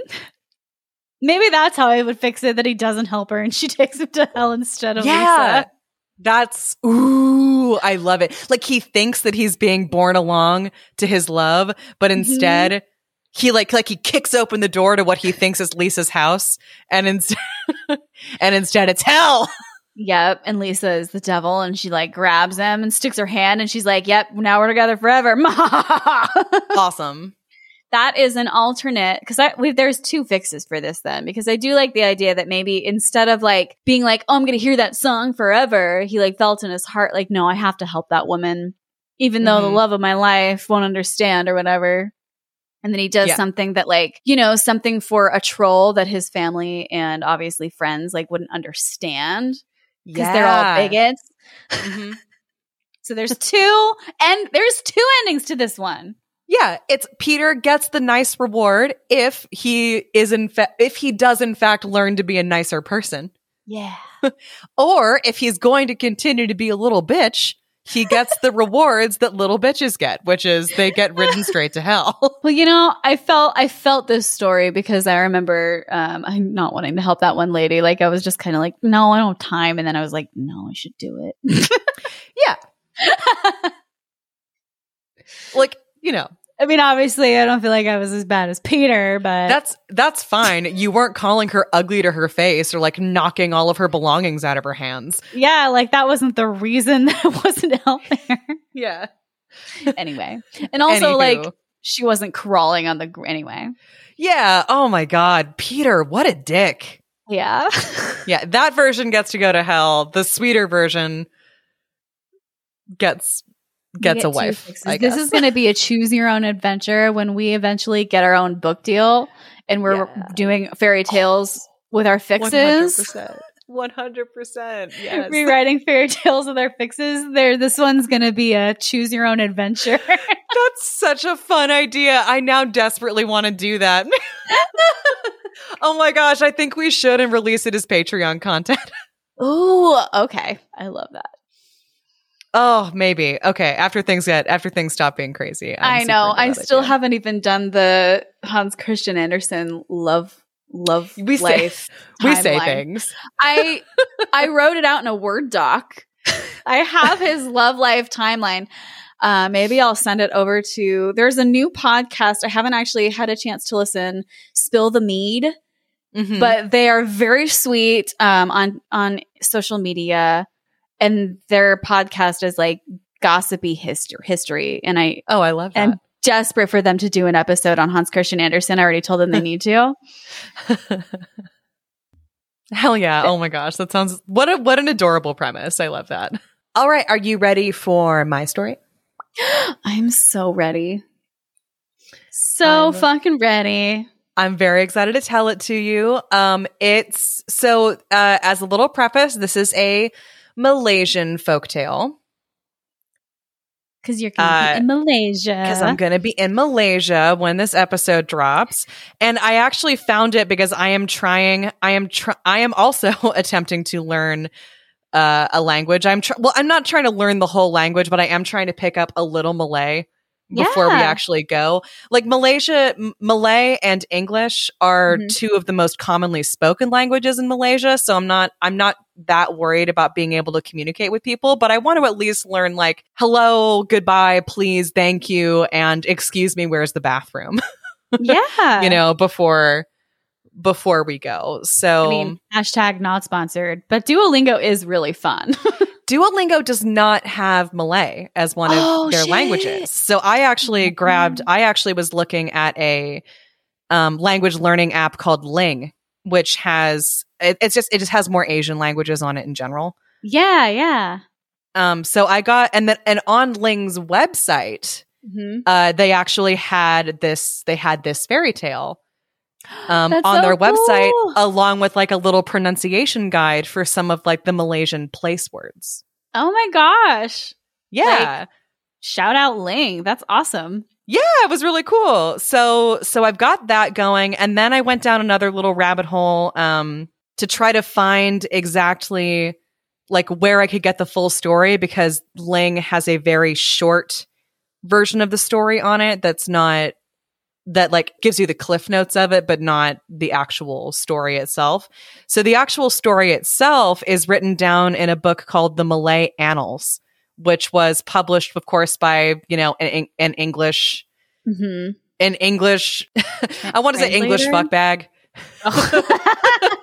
A: Maybe that's how I would fix it that he doesn't help her and she takes him to hell instead of
B: yeah
A: Lisa.
B: that's ooh i love it like he thinks that he's being borne along to his love but
A: Mm-hmm.
B: instead he like like he kicks open the door to what he thinks is lisa's house and instead and instead it's hell
A: Yep. And Lisa is the devil and she like grabs him and sticks her hand and she's like, Yep, now we're together forever.
B: awesome
A: that is an alternate because there's two fixes for this then because I do like the idea that maybe instead of like being like oh I'm gonna hear that song forever he like felt in his heart like no I have to help that woman even though the
B: Mhm.
A: love of my life won't understand or whatever and then he does
B: Yeah.
A: something that like you know something for a troll that his family and obviously friends like wouldn't understand because they're all bigots
B: Mhm.
A: so there's two and there's two endings to this one
B: Yeah, it's Peter gets the nice reward if he is in fa- if he does in fact learn to be a nicer person,
A: yeah
B: or if he's going to continue to be a little bitch, he gets the rewards that little bitches get, which is they get ridden straight to hell.
A: Well, you know, I felt I felt this story because I remember um I'm not wanting to help that one lady. Like I was just kind of like, no, I don't have time, and then I was like, no, I should do it.
B: yeah, like you know
A: I mean, obviously, I don't feel like I was as bad as Peter, but
B: that's that's fine. You weren't calling her ugly to her face or like knocking all of her belongings out of her hands.
A: yeah, like that wasn't the reason that wasn't out there.
B: Yeah.
A: anyway, and also like she wasn't crawling on the gr- anyway.
B: yeah. Oh my god, Peter, what a dick.
A: Yeah,
B: Yeah, that version gets to go to hell. The sweeter version gets gets
A: get
B: a wife.
A: This is going to be a choose your own adventure when we eventually get our own book deal and we're
B: Yeah.
A: doing fairy tales with our fixes.
B: One hundred percent. Yes.
A: Rewriting fairy tales with our fixes. There, this one's going to be a choose your own adventure.
B: That's such a fun idea. I now desperately want to do that. oh my gosh, I think we should and release it as Patreon content.
A: Ooh, okay. I love that.
B: Oh, maybe. Okay, after things get after things stop being crazy. I'm
A: i know. I still haven't even done the Hans Christian Andersen love love
B: We say-
A: life.
B: we say things.
A: I I wrote it out in a Word doc. I have his love life timeline. Uh, maybe I'll send it over to. There's a new podcast. I haven't actually had a chance to listen. Spill the mead,
B: Mhm.
A: but they are very sweet um, on on social media, and their podcast is like gossipy history. History, and I
B: oh, I love that.
A: am desperate for them to do an episode on Hans Christian Andersen. I already told them they need to.
B: Hell yeah. Oh my gosh. That sounds what a what an adorable premise. I love that. All right, are you ready for my story?
A: I'm so ready. So
B: I'm-
A: fucking ready.
B: I'm very excited to tell it to you. Um it's so uh as a little preface, this is a Malaysian folktale
A: Because you're gonna
B: Uh,
A: be in Malaysia.
B: because I'm going to be in Malaysia when this episode drops. And I actually found it because I am trying I am tr- I am also attempting to learn uh, a language. I'm tr- well, I'm not trying to learn the whole language, but I am trying to pick up a little Malay before we actually go. Like Malaysia, M- Malay and English are
A: Mhm.
B: two of the most commonly spoken languages in Malaysia. So I'm not, I'm not that worried about being able to communicate with people, but I want to at least learn like hello, goodbye, please, thank you, and excuse me, where's the bathroom?
A: Yeah.
B: you know, before before we go. So
A: I mean, hashtag not sponsored, but Duolingo is really fun.
B: Duolingo does not have Malay as one of
A: Oh,
B: their
A: shit.
B: languages. So I actually
A: Mhm.
B: grabbed, I actually was looking at a um, language learning app called Ling, which has, it, it's just, it just has more Asian languages on it in general.
A: yeah, yeah.
B: Um, so I got, and then, and on Ling's website,
A: hmm
B: uh, they actually had this, they had this fairy tale um, on
A: so
B: their website along with like a little pronunciation guide for some of like the Malaysian place words.
A: Oh my gosh.
B: Yeah.
A: Shout out Ling. That's awesome.
B: Yeah, it was really cool. So so I've got that going and then I went down another little rabbit hole um to try to find exactly like where I could get the full story because Ling has a very short version of the story on it that's not that like gives you the cliff notes of it but not the actual story itself. So the actual story itself is written down in a book called The Malay Annals which was published of course by, you know, an, an English
A: Mm-hmm.
B: an English I want to say English fuckbag.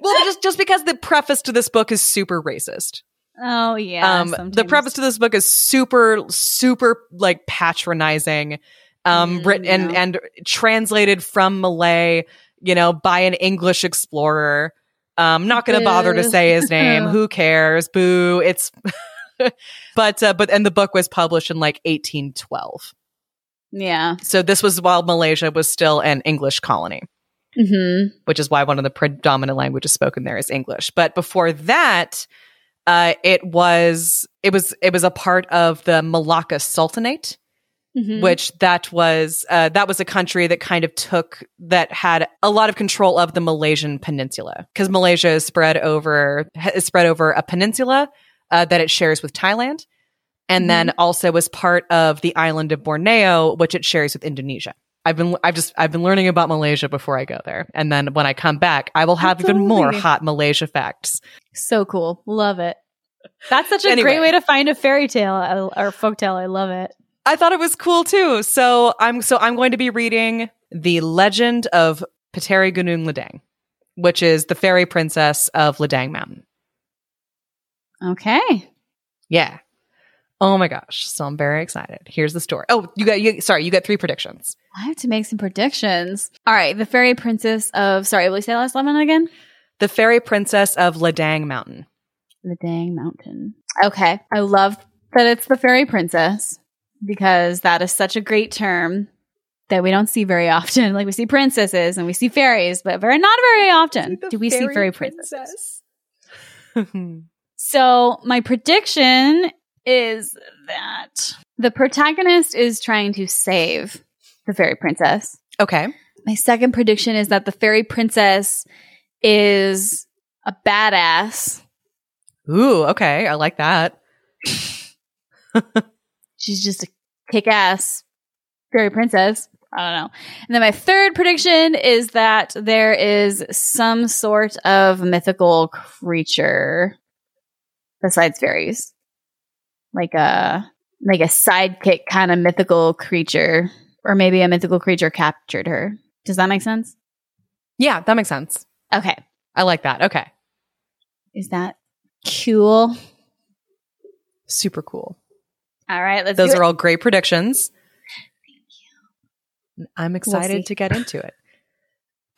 B: Well, just just because the preface to this book is super racist.
A: oh yeah.
B: um, the preface to this book is super, super like patronizing, um,
A: Mm,
B: written and
A: yeah.
B: and translated from Malay, you know, by an English explorer. Um, not going to bother to say his name. Who cares? Boo! It's, but uh, but and the book was published in like 1812.
A: Yeah.
B: So this was while Malaysia was still an English colony
A: Mm-hmm.
B: which is why one of the predominant languages spoken there is English. But before that, uh, it was it was it was a part of the Malacca Sultanate,
A: Mm-hmm.
B: which that was uh, that was a country that kind of took that had a lot of control of the Malaysian peninsula because Malaysia is spread over is spread over a peninsula uh, that it shares with Thailand, and then also was part of the island of Borneo, which it shares with Indonesia. I've been I've just I've been learning about Malaysia before I go there, and then when I come back, I will have even more hot Malaysia facts.
A: So cool. Love it. That's such a
B: Anyway.
A: great way to find a fairy tale I- or folktale. I love it.
B: I thought it was cool too. So I'm so I'm going to be reading the Legend of Puteri Gunung Ledang, which is the fairy princess of Ledang Mountain.
A: Okay.
B: Yeah. Oh my gosh. So I'm very excited. Here's the story. Oh, you got you sorry, you got three predictions.
A: I have to make some predictions. All right. The fairy princess of, sorry, will you say the last lemon again?
B: The fairy princess of Ladang Mountain.
A: Ladang mountain. Okay. I love that it's the fairy princess because that is such a great term that we don't see very often. Like we see princesses and we see fairies, but very not very often do we see fairy princesses. So my prediction is that the protagonist is trying to save the fairy princess.
B: okay.
A: My second prediction is that the fairy princess is a badass.
B: Ooh, okay. I like that.
A: She's just a kick ass fairy princess. I don't know. And then my third prediction is that there is some sort of mythical creature besides fairies. Like a like a sidekick kind of mythical creature. Or maybe a mythical creature captured her. Does that make sense?
B: Yeah, that makes sense.
A: Okay.
B: I like that. Okay.
A: Is that cool?
B: Super cool.
A: All right, let's
B: Those are all great predictions. Thank you. I'm excited
A: see.
B: to get into it.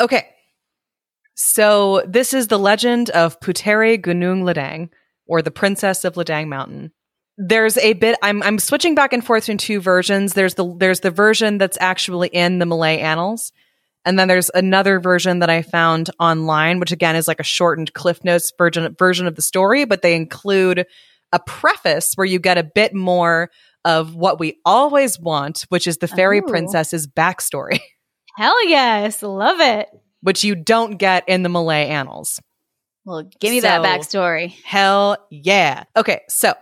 B: Okay. So this is the legend of Puteri Gunung Ledang, or the Princess of Ledang Mountain. There's a bit I'm I'm switching back and forth in two versions. There's the there's the version that's actually in the Malay Annals, and then there's another version that I found online, which again is like a shortened Cliff Notes version version of the story, but they include a preface where you get a bit more of what we always want, which is the fairy
A: Oh.
B: princess's backstory,
A: Hell yes, love it.
B: which you don't get in the Malay Annals.
A: Well, give me that backstory.
B: Hell yeah. Okay, so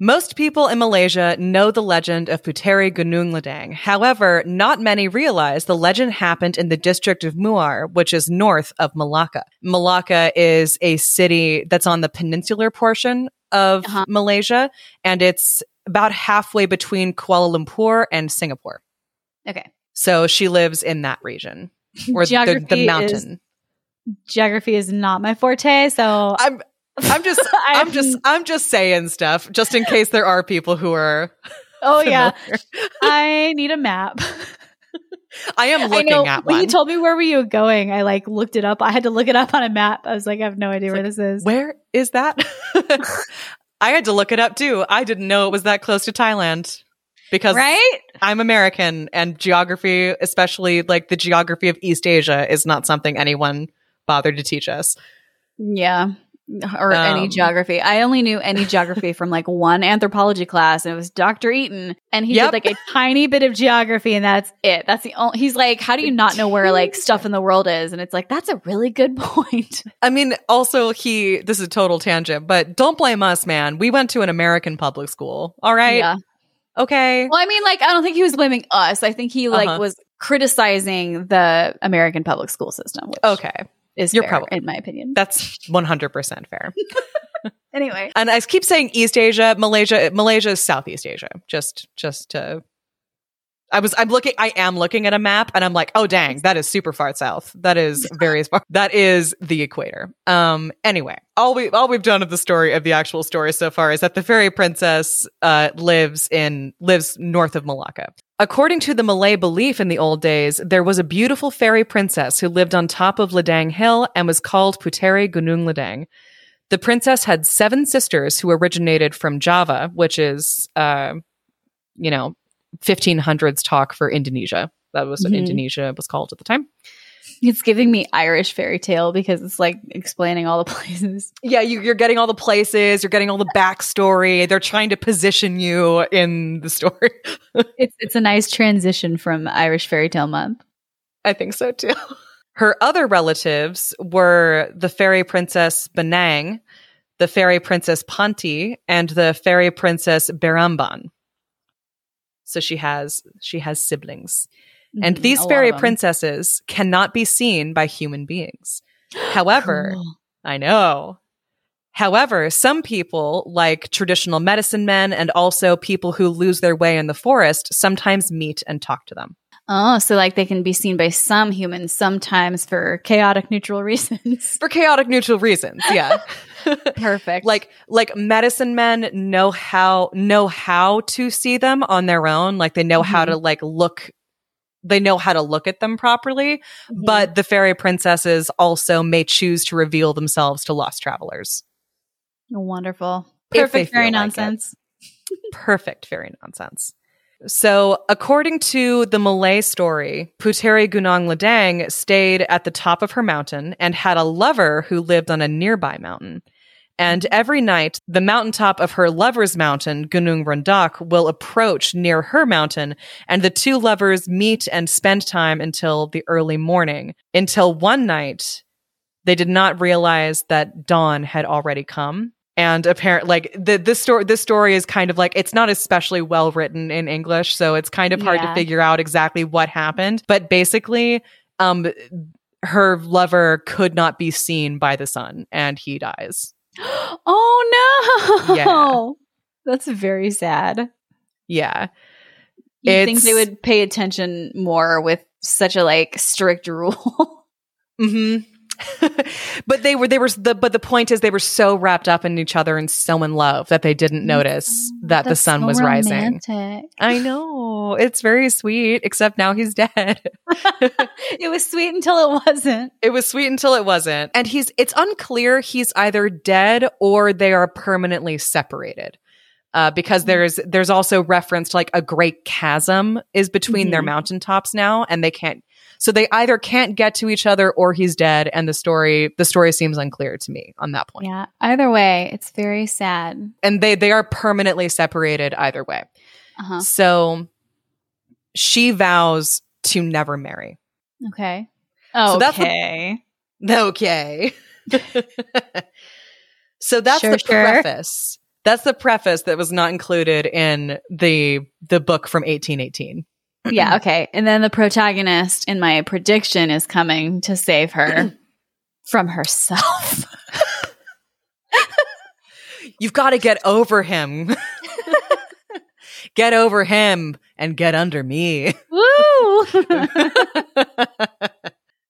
B: most people in Malaysia know the legend of Puteri Gunung Ledang. However, not many realize the legend happened in the district of Muar, which is north of Malacca. Malacca is a city that's on the peninsular portion of
A: Uh-huh.
B: Malaysia, and it's about halfway between Kuala Lumpur and Singapore.
A: Okay.
B: So she lives in that region or the, the mountain.
A: Geography is not my forte, so
B: I'm I'm just
A: I-
B: I'm just I'm just saying stuff just in case there are people who are
A: Oh yeah. I need a map.
B: I am
A: I
B: looking
A: know
B: at
A: when
B: one.
A: you told me where were you going, I like looked it up. I had to look it up on a map. I was like, I have no idea where this is.
B: Where is that? I had to look it up too. I didn't know it was that close to Thailand because
A: Right?
B: I'm American and geography, especially like the geography of East Asia, is not something anyone bothered to teach us.
A: Yeah. Or any
B: Um,
A: geography. I only knew any geography from like one anthropology class, and it was Dr. Eaton, and he
B: Yep.
A: did like a tiny bit of geography, and that's it. That's the only. He's like, how do you not know where like stuff in the world is? And it's like that's a really good point.
B: I mean, also he this is a total tangent, but don't blame us, man. We went to an American public school. All right.
A: Yeah.
B: Okay.
A: Well, I mean, like, I don't think he was blaming us. I think he like
B: Uh-huh.
A: was criticizing the American public school system. Which
B: Okay.
A: Is
B: You're
A: fair,
B: probably-
A: in my opinion.
B: That's 100% fair.
A: Anyway,
B: And I keep saying East Asia, Malaysia, Malaysia is Southeast Asia. Just, just to. I was, I'm looking, I am looking at a map and I'm like, oh dang, that is super far south. That is very far. That is the equator. Um, anyway, all we, all we've done of the story of the actual story so far is that the fairy princess, uh, lives in, lives north of Malacca. According to the Malay belief in the old days, there was a beautiful fairy princess who lived on top of Ledang Hill and was called Puteri Gunung Ledang. The princess had seven sisters who originated from Java, which is, uh, you know, 1500s talk for Indonesia. That was what
A: Mhm.
B: Indonesia was called at the time.
A: It's giving me Irish fairy tale because it's like explaining all the places.
B: Yeah, you, you're getting all the places, you're getting all the backstory. They're trying to position you in the story.
A: It's it's a nice transition from Irish fairy tale month.
B: I think so too. Her other relatives were the fairy princess Benang, the fairy princess Panti, and the fairy princess Beramban. So she has she has siblings. And
A: Mhm,
B: these fairy princesses cannot be seen by human beings. However,
A: Cool.
B: I know. However, some people, like traditional medicine men and also people who lose their way in the forest, sometimes meet and talk to them.
A: Oh, so like they can be seen by some humans, sometimes for chaotic neutral reasons.
B: For chaotic neutral reasons, yeah.
A: Perfect.
B: like like medicine men know how know how to see them on their own like they know how
A: Mhm.
B: to like look they know how to look at them properly
A: Mhm.
B: but the fairy princesses also may choose to reveal themselves to lost travelers
A: wonderful. Perfect fairy
B: feel like
A: nonsense.
B: perfect fairy nonsense so according to the malay story puteri gunung ledang stayed at the top of her mountain and had a lover who lived on a nearby mountain and every night the mountaintop of her lover's mountain gunung rendak will approach near her mountain and the two lovers meet and spend time until the early morning. Until one night they did not realize that dawn had already come. And apparent like the this story this story is kind of like it's not especially well written in english so it's kind of hard to figure out exactly what happened. But basically um her lover could not be seen by the sun and he dies
A: Oh no.
B: Yeah.
A: That's very sad.
B: yeah
A: You think they would pay attention more with such a like strict rule?
B: hmm but they were they were the but the point is they were so wrapped up in each other and so in love that they didn't notice that the sun
A: so
B: was rising i know it's very sweet except now he's dead
A: it was sweet until it wasn't.
B: It was sweet until it wasn't. And he's it's unclear he's either dead or they are permanently separated. Uh, because there's there's also reference to like a great chasm is between their
A: Mhm.
B: mountaintops now and they can't so they either can't get to each other or he's dead and the story the story seems unclear to me on that point.
A: Yeah. Either way, it's very sad.
B: And they they are permanently separated either way.
A: Uh-huh.
B: So she vows to never marry.
A: Okay. Oh,
B: So that's the-
A: okay.
B: Okay. so that's
A: Sure,
B: the
A: sure.
B: preface. That's the preface that was not included in the the book from 1818.
A: Yeah, okay. And then the protagonist in my prediction is coming to save her from herself.
B: You've got to get over him. get over him and get under me.
A: Woo!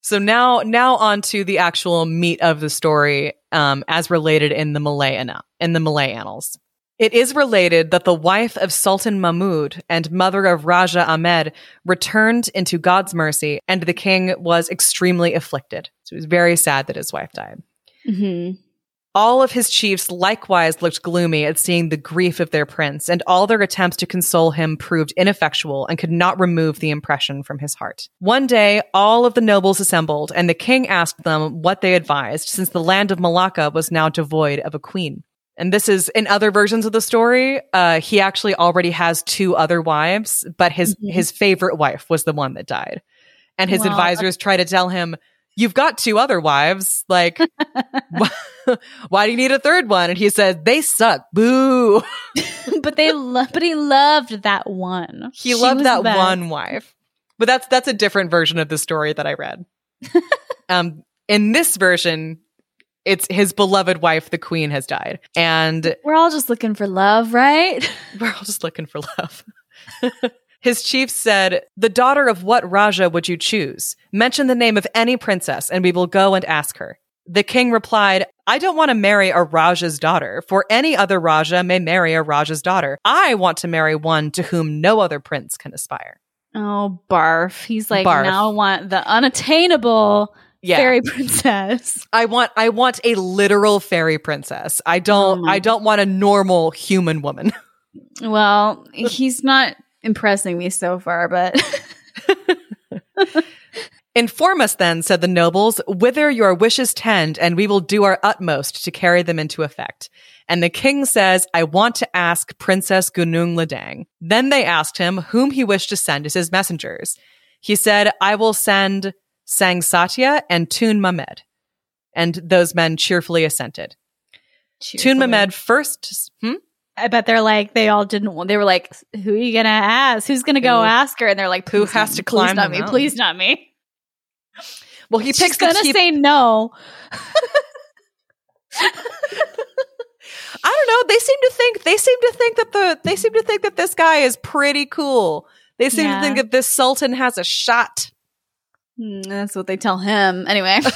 B: so now now on to the actual meat of the story um, as related in the Malay in the Malay annals. It is related that the wife of Sultan Mahmud and mother of Raja Ahmed returned into God's mercy, and the king was extremely afflicted. So he was very sad that his wife died.
A: Mm-hmm.
B: All of his chiefs likewise looked gloomy at seeing the grief of their prince, and all their attempts to console him proved ineffectual and could not remove the impression from his heart. One day, all of the nobles assembled, and the king asked them what they advised, since the land of Malacca was now devoid of a queen. And this is in other versions of the story. Uh, he actually already has two other wives, but his
A: Mhm.
B: his favorite wife was the one that died. And his advisors try to tell him, "You've got two other wives. Like, wh- why do you need a third one?" And he said, "They suck. Boo."
A: but they lo- but he loved that one.
B: He
A: She
B: loved that
A: best.
B: one wife. But that's that's a different version of the story that I read. um, in this version, it's his beloved wife, the queen, has died, and
A: We're all just looking for love, right?
B: We're all just looking for love. His chief said, The daughter of what Raja would you choose? Mention the name of any princess, and we will go and ask her. The king replied, I don't want to marry a Raja's daughter, for any other Raja may marry a Raja's daughter. I want to marry one to whom no other prince can aspire.
A: Oh, barf. He's like,
B: Barf.
A: now I want the unattainable
B: Yeah.
A: fairy princess.
B: I want I want a literal fairy princess. I don't
A: my-
B: I mm. don't want a normal human woman.
A: Well, he's not impressing me so far, but
B: Inform us then, said the nobles, whither your wishes tend, and we will do our utmost to carry them into effect. And the king says, I want to ask Princess Gunung Ladang. Then they asked him whom he wished to send as his messengers. He said, I will send Sang Satya and Tun Mamed. And those men cheerfully assented. Tun Mamed first, hmm?
A: I bet they're like, they all didn't want, they were like, who are you going to ask? Who's going to go ask her? And they're like,
B: who has to
A: please
B: climb
A: not me,
B: mountain?"
A: please not me.
B: Well, he
A: She's
B: picks the
A: going to say no.
B: I don't know. They seem to think they seem to think that the they seem to think that this guy is pretty cool. They seem
A: Yeah.
B: to think that this sultan has a shot.
A: Hmm, that's what they tell him. Anyway.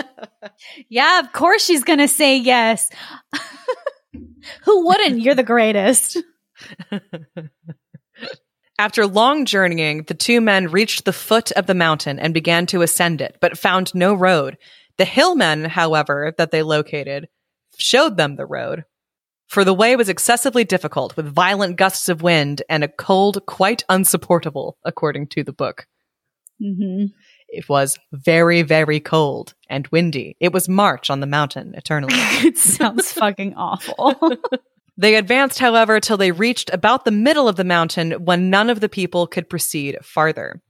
A: yeah, of course she's going to say yes. Who wouldn't? You're the greatest.
B: After long journeying, the two men reached the foot of the mountain and began to ascend it, but found no road. The hillmen, however, that they located, showed them the road. For the way was excessively difficult, with violent gusts of wind and a cold quite unsupportable, according to the book.
A: Mm-hmm.
B: It was very, very cold and windy. It was March on the mountain eternally.
A: it sounds fucking awful.
B: they advanced, however, till they reached about the middle of the mountain when none of the people could proceed farther.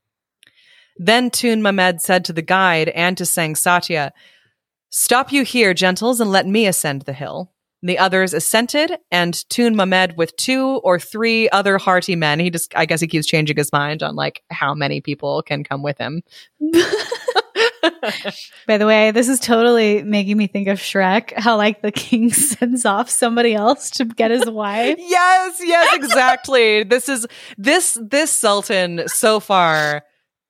B: Then Tun Mamed said to the guide and to Sang Satya, Stop you here, gentles, and let me ascend the hill. The others assented, and Tun Mamed with two or three other hearty men, he just, I guess he keeps changing his mind on like how many people can come with him.
A: By the way, this is totally making me think of Shrek, how like the king sends off somebody else to get his wife.
B: yes, yes, exactly. this is this this Sultan so far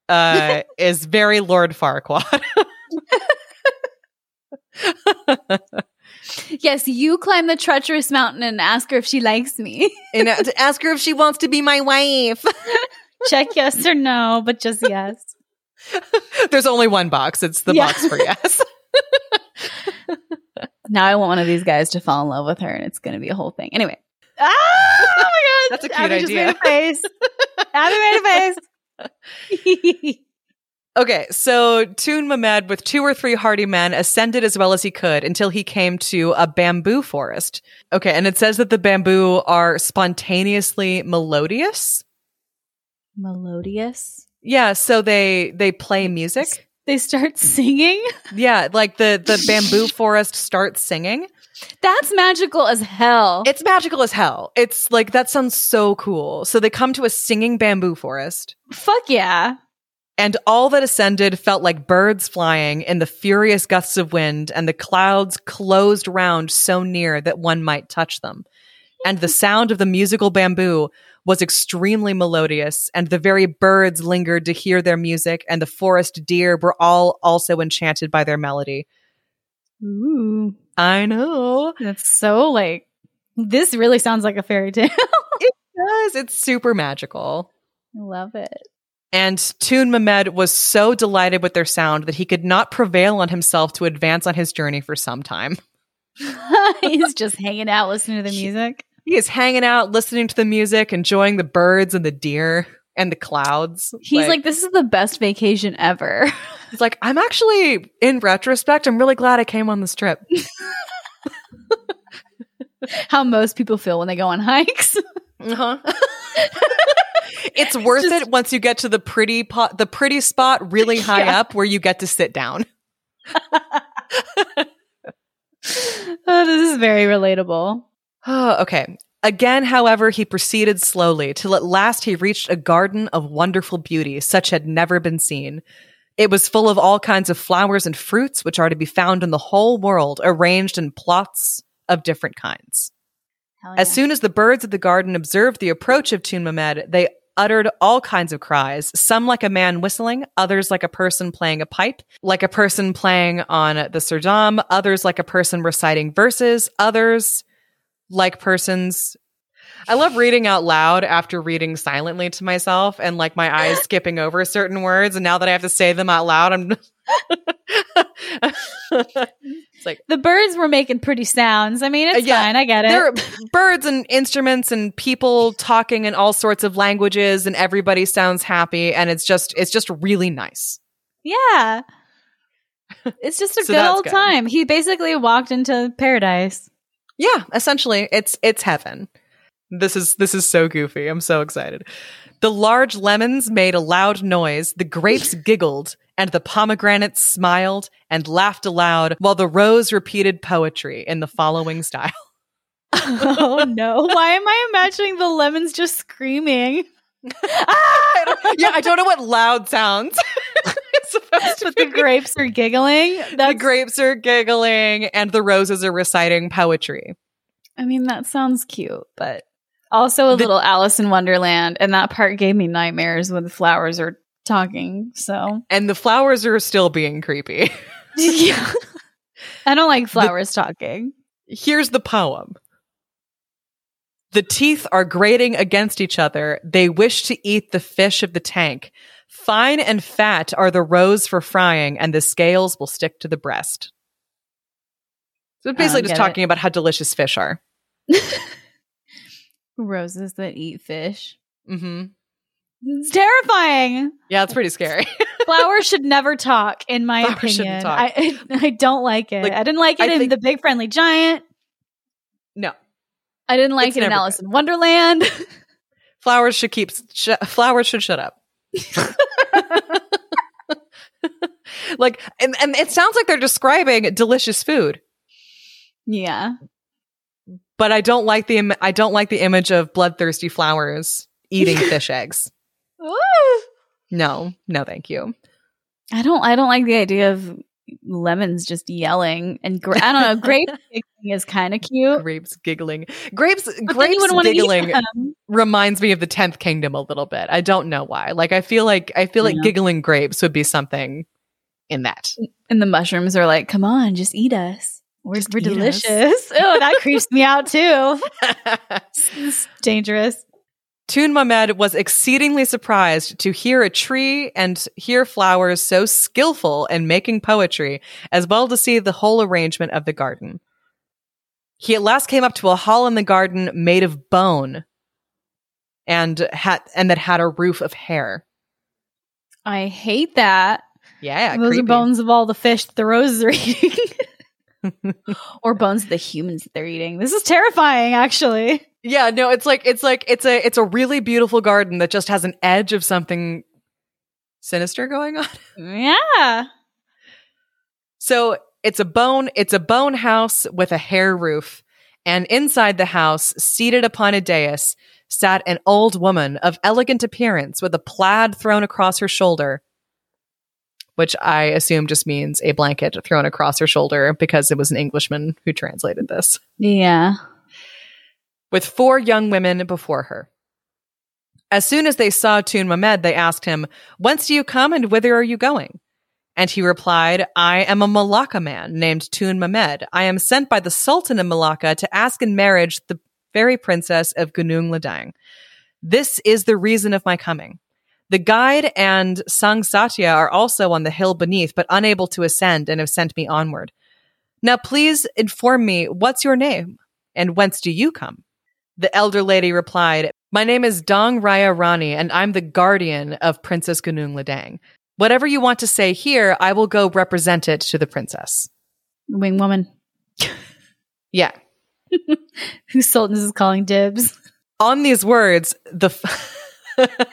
B: uh is very Lord Farquaad.
A: Yes, you climb the treacherous mountain and ask her if she likes me.
B: and uh, ask her if she wants to be my wife.
A: Check yes or no, but just yes.
B: There's only one box. It's the
A: Yeah.
B: box for yes.
A: Now I want one of these guys to fall in love with her, and it's going to be a whole thing. Anyway. Ah! Oh my god!
B: That's a cute
A: Abbie just made a face. Abbie made a face.
B: Okay, so Tun Mamed with two or three hardy men ascended as well as he could until he came to a bamboo forest. Okay, and it says that the bamboo are spontaneously melodious.
A: Melodious.
B: Yeah, so they they play music.
A: they start singing.
B: Yeah, like the the bamboo forest starts singing.
A: That's magical as hell.
B: It's magical as hell. It's like that sounds so cool. So they come to a singing bamboo forest.
A: Fuck yeah.
B: And all that ascended felt like birds flying in the furious gusts of wind, and the clouds closed round so near that one might touch them. And the sound of the musical bamboo was extremely melodious, and the very birds lingered to hear their music, and the forest deer were all also enchanted by their melody.
A: Ooh.
B: I know.
A: That's so like this really sounds like a fairy tale.
B: It does. It's super magical.
A: I love it.
B: And Tun Mamed was so delighted with their sound that he could not prevail on himself to advance on his journey for some time.
A: He's just hanging out listening to the music.
B: He is hanging out, listening to the music, enjoying the birds and the deer and the clouds.
A: He's like, this is the best vacation ever.
B: he's like, I'm actually, in retrospect, I'm really glad I came on this trip.
A: How most people feel when they go on hikes.
B: Uh-huh. it's worth
A: Just-
B: it once you get to the pretty pot, the pretty spot really high
A: Yeah.
B: up where you get to sit down.
A: oh, this is very relatable.
B: Oh, okay. Again, however, he proceeded slowly till at last he reached a garden of wonderful beauty, such had never been seen. It was full of all kinds of flowers and fruits, which are to be found in the whole world, arranged in plots of different kinds.
A: Hell
B: As soon as the birds of the garden observed the approach of Tun Mamed, they uttered all kinds of cries, some like a man whistling, others like a person playing a pipe, like a person playing on the surdam, others like a person reciting verses, others like persons. I love reading out loud after reading silently to myself and like my eyes skipping over certain words. And now that I have to say them out loud, I'm. it's like,
A: the birds were making pretty sounds. I mean, it's
B: Uh, yeah,
A: fine. I get it.
B: there are birds and instruments and people talking in all sorts of languages and everybody sounds happy and it's just it's just really nice
A: Yeah. It's just a
B: So
A: good old
B: good.
A: time. He basically walked into paradise.
B: yeah essentially it's it's heaven this is this is so goofy i'm so excited the large lemons made a loud noise the grapes giggled and the pomegranates smiled and laughed aloud while the rose repeated poetry in the following style
A: oh no. Why am I imagining the lemons just screaming?
B: I yeah i don't know what loud sounds it's supposed to
A: But the grapes are giggling.
B: the grapes are giggling and the roses are reciting poetry.
A: I mean, that sounds cute, but also a
B: The-
A: little Alice in Wonderland. And that part gave me nightmares when the flowers are talking. So
B: And the flowers are still being creepy.
A: yeah. I don't like flowers talking.
B: Here's the poem. The teeth are grating against each other. They wish to eat the fish of the tank. Fine and fat are the roes for frying, and the scales will stick to the breast. So basically just
A: get it.
B: talking about how delicious fish are.
A: Roses that eat fish.
B: Mm-hmm.
A: It's terrifying.
B: Yeah, it's pretty scary.
A: Flowers should never talk, in my
B: Flowers
A: opinion.
B: shouldn't talk.
A: I I don't like it.
B: Like,
A: I didn't like it
B: I
A: in
B: think-
A: the Big Friendly Giant.
B: no,
A: I didn't like
B: It's
A: it in Alice in Wonderland.
B: flowers should keep. Sh- flowers should shut up. like, and and it sounds like they're describing delicious food.
A: yeah.
B: But I don't like the Im- I don't like the image of bloodthirsty flowers eating fish eggs. No, no, thank you.
A: I don't. I don't like the idea of lemons just yelling and gra- I don't know. Grape giggling is kind of cute.
B: Grapes giggling. Grapes
A: but
B: grapes
A: wouldn't wanna eat
B: giggling reminds me of the tenth kingdom a little bit. I don't know why. Like I feel like I feel like
A: Yeah.
B: giggling grapes would be something in that.
A: and the mushrooms are like, "Come on, just eat us. We're, we're delicious." Oh, that creeps me out too. It's dangerous.
B: Tun Mamed was exceedingly surprised to hear a tree and hear flowers so skillful in making poetry, as well to see the whole arrangement of the garden. He at last came up to a hall in the garden made of bone and had and that had a roof of hair.
A: I hate that.
B: Yeah,
A: Those
B: creepy.
A: are bones of all the fish that the roses are eating. Or bones of the humans that they're eating. This is terrifying, actually.
B: Yeah, no, it's like it's like it's a it's a really beautiful garden that just has an edge of something sinister going on.
A: Yeah.
B: So it's a bone, it's a bone house with a hair roof. And inside the house, seated upon a dais, sat an old woman of elegant appearance with a plaid thrown across her shoulder, which I assume just means a blanket thrown across her shoulder because it was an Englishman who translated this,
A: Yeah.
B: with four young women before her. As soon as they saw Tun Mamed, they asked him, Whence do you come and whither are you going? And he replied, I am a Malacca man named Tun Mamed. I am sent by the Sultan of Malacca to ask in marriage the fairy princess of Gunung Ladang. This is the reason of my coming. The guide and Sang Satya are also on the hill beneath, but unable to ascend and have sent me onward. Now please inform me, what's your name? And whence do you come? The elder lady replied, My name is Dang Raya Rani, and I'm the guardian of Princess Gunung Ledang. Whatever you want to say here, I will go represent it to the princess.
A: Wing woman.
B: Yeah.
A: Whose Sultan is calling dibs.
B: On these words, the. F-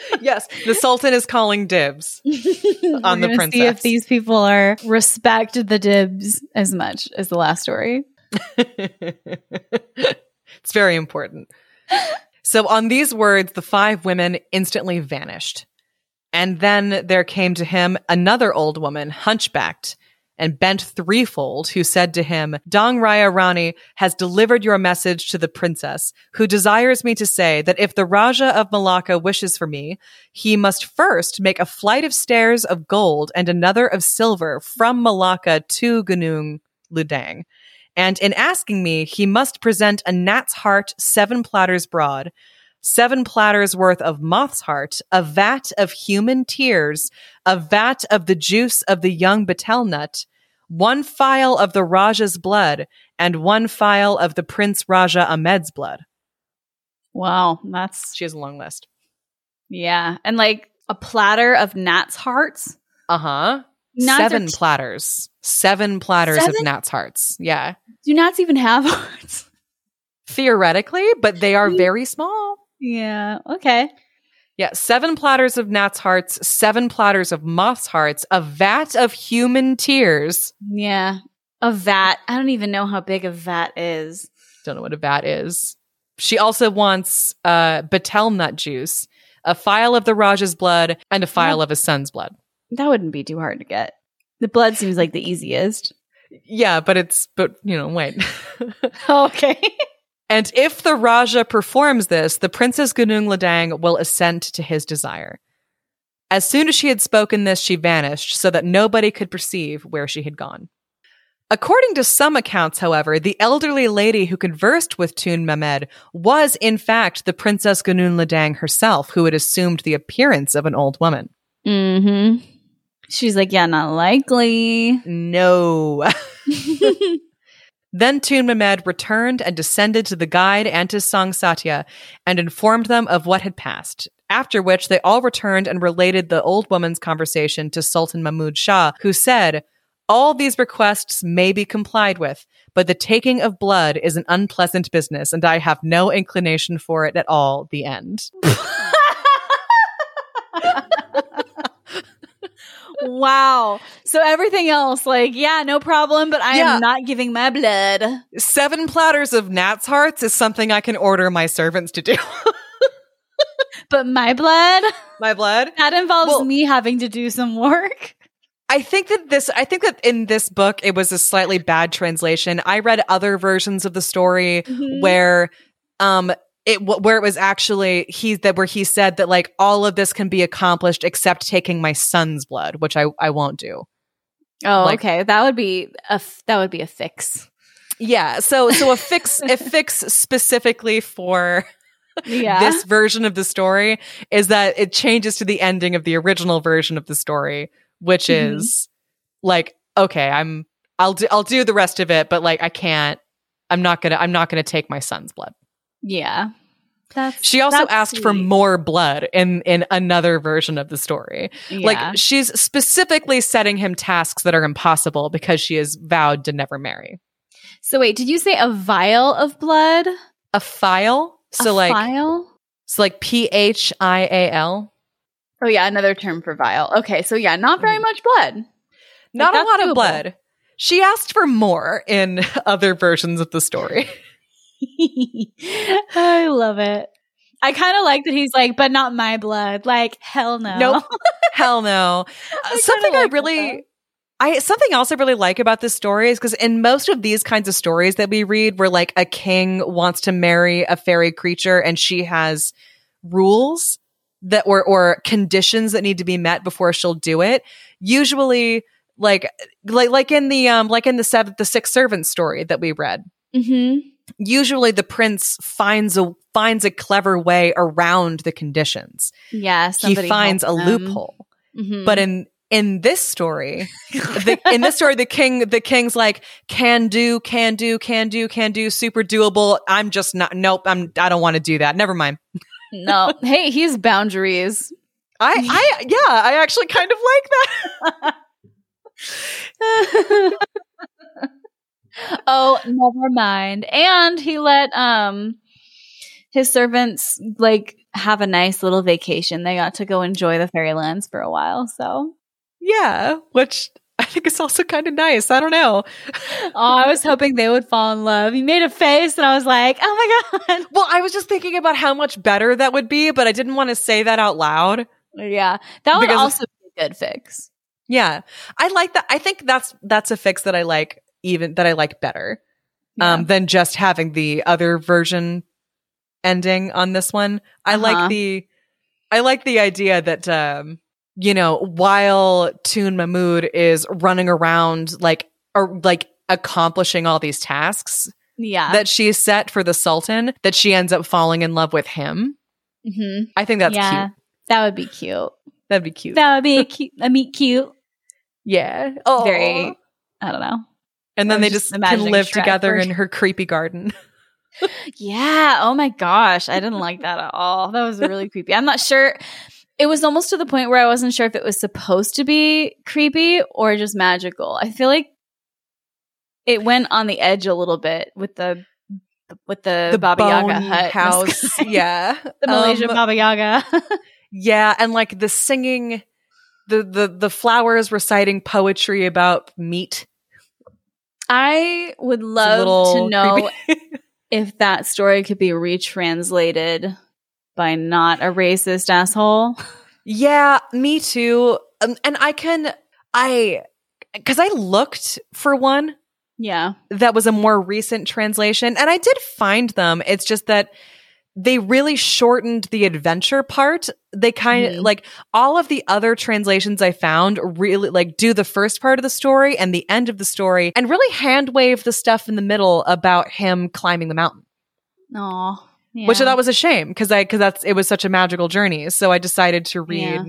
B: yes, the Sultan is calling dibs.
A: On
B: the princess.
A: See if these people are respect the dibs as much as the last story.
B: it's very important. So, on these words, the five women instantly vanished. And then there came to him another old woman, hunchbacked and bent threefold, who said to him, Dang Raya Rani has delivered your message to the princess, who desires me to say that if the Raja of Malacca wishes for me, he must first make a flight of stairs of gold and another of silver from Malacca to Gunung Ledang. And in asking me, he must present a gnat's heart seven platters broad, seven platters worth of moth's heart, a vat of human tears, a vat of the juice of the young betel nut, one phial of the Raja's blood, and one phial of the Prince Raja Ahmed's blood.
A: Wow, that's
B: She has a long list.
A: yeah, and like a platter of gnats hearts.
B: Uh huh. Seven
A: t-
B: platters. Seven platters of
A: Seven?
B: gnat's hearts. Yeah.
A: Do gnats even have hearts?
B: Theoretically, but they are very small.
A: yeah. Okay.
B: Yeah, seven platters of gnat's hearts, seven platters of moth's hearts, a vat of human tears.
A: Yeah. A vat. I don't even know how big a vat is.
B: Don't know what a vat is. She also wants uh, betel nut juice, a phial of the Raja's blood, and a phial of his son's blood.
A: That wouldn't be too hard to get. The blood seems like the easiest.
B: Yeah, but it's, but you know, wait.
A: okay.
B: And if the Raja performs this, the Princess Gunung Ledang will assent to his desire. As soon as she had spoken this, she vanished so that nobody could perceive where she had gone. According to some accounts, however, the elderly lady who conversed with Tun Mamed was, in fact, the Princess Gunung Ledang herself, who had assumed the appearance of an old woman.
A: Mm-hmm. She's like, yeah, not likely.
B: No. Then Tun Mamed returned and descended to the guide and to Sang Satya and informed them of what had passed. After which they all returned and related the old woman's conversation to Sultan Mahmud Shah, who said, All these requests may be complied with, but the taking of blood is an unpleasant business, and I have no inclination for it at all. The end.
A: wow. So everything else, like, yeah, no problem, but I
B: Yeah.
A: am not giving my blood.
B: Seven platters of gnat's hearts is something I can order my servants to do.
A: But my blood,
B: my blood?
A: that involves
B: Well-
A: me having to do some work.
B: I think that this, I think that in this book, it was a slightly bad translation. I read other versions of the story
A: Mhm.
B: where, um, it where it was actually he that where he said that like all of this can be accomplished except taking my son's blood, which I I won't do.
A: Oh,
B: Like-
A: okay. That would be a f- that would be a fix.
B: Yeah, so so a fix a fix specifically for
A: Yeah.
B: this version of the story is that it changes to the ending of the original version of the story, which
A: Mhm.
B: is like, okay, I'm I'll do I'll do the rest of it, but like I can't I'm not gonna I'm not gonna take my son's blood.
A: Yeah. That's
B: She also
A: that's
B: asked for more blood in in another version of the story.
A: Yeah.
B: Like she's specifically setting him tasks that are impossible because she is vowed to never marry.
A: so wait, did you say a vial of blood?
B: A file, so
A: a
B: like
A: vial?
B: so like P H I A L.
A: Oh yeah, another term for vial. Okay, so yeah, not very
B: Mhm.
A: much blood.
B: Not a lot
A: doable.
B: of blood. She asked for more in other versions of the story.
A: I love it. I kind of like that he's like, but not my blood. Like, hell no.
B: Nope. Hell no. Uh,
A: kinda
B: something I
A: like that,
B: really I something else I really like about this story is because in most of these kinds of stories that we read, where like a king wants to marry a fairy creature and she has rules that or or conditions that need to be met before she'll do it. Usually, like like like in the um like in the seventh the six servants story that we read.
A: hmm
B: Usually, the prince finds a finds a clever way around the conditions.
A: Yeah,
B: He finds a loophole.
A: Mhm.
B: But in in this story, the, in this story, the king the king's like can do, can do, can do, can do, super doable. I'm just not. Nope. I'm. I don't want to do that. Never mind.
A: no, hey, he's boundaries.
B: I. I. Yeah. I actually kind of like that.
A: oh, never mind. And he let um his servants like have a nice little vacation. They got to go enjoy the fairylands for a while. So,
B: Yeah. Which I think is also kind of nice. I don't know.
A: oh, I was hoping they would fall in love. He made a face, and I was like, oh my god.
B: Well, I was just thinking about how much better that would be, but I didn't want to say that out loud.
A: Yeah, that would
B: Because-
A: also be a good fix.
B: Yeah. I like that. I think that's that's a fix that I like even that I like better. um, than just having the other version ending on this one. I
A: Uh-huh.
B: like the I like the idea that um, you know, while Tun Mamed is running around like or like accomplishing all these tasks
A: yeah.
B: that she's set for the Sultan, that she ends up falling in love with him.
A: hmm
B: I think that's
A: yeah,
B: cute.
A: that would be cute.
B: That'd be cute.
A: That would be a cute. A meet cute.
B: yeah. Oh.
A: Very. I don't know.
B: And then they
A: just
B: just can live
A: Shrek
B: together in her creepy garden.
A: Yeah. Oh my gosh. I didn't like that at all. That was really creepy. I'm not sure. It was almost to the point where I wasn't sure if it was supposed to be creepy or just magical. I feel like it went on the edge a little bit with the with the, Baba Yaga hut
B: house. yeah.
A: the Malaysia
B: Um,
A: Baba Yaga.
B: Yeah, and like the singing, the the the flowers reciting poetry about meat.
A: I would love to know if that story could be retranslated by not a racist asshole.
B: yeah, me too. Um, and I can I because I looked for one
A: Yeah.
B: that was a more recent translation, and I did find them. It's just that they really shortened the adventure part. They kind of
A: Mhm.
B: like all of the other translations I found really like do the first part of the story and the end of the story and really hand wave the stuff in the middle about him climbing the mountain,
A: Oh.
B: which I thought was a shame because I because that's it was such a magical journey. So I decided to read.
A: Yeah.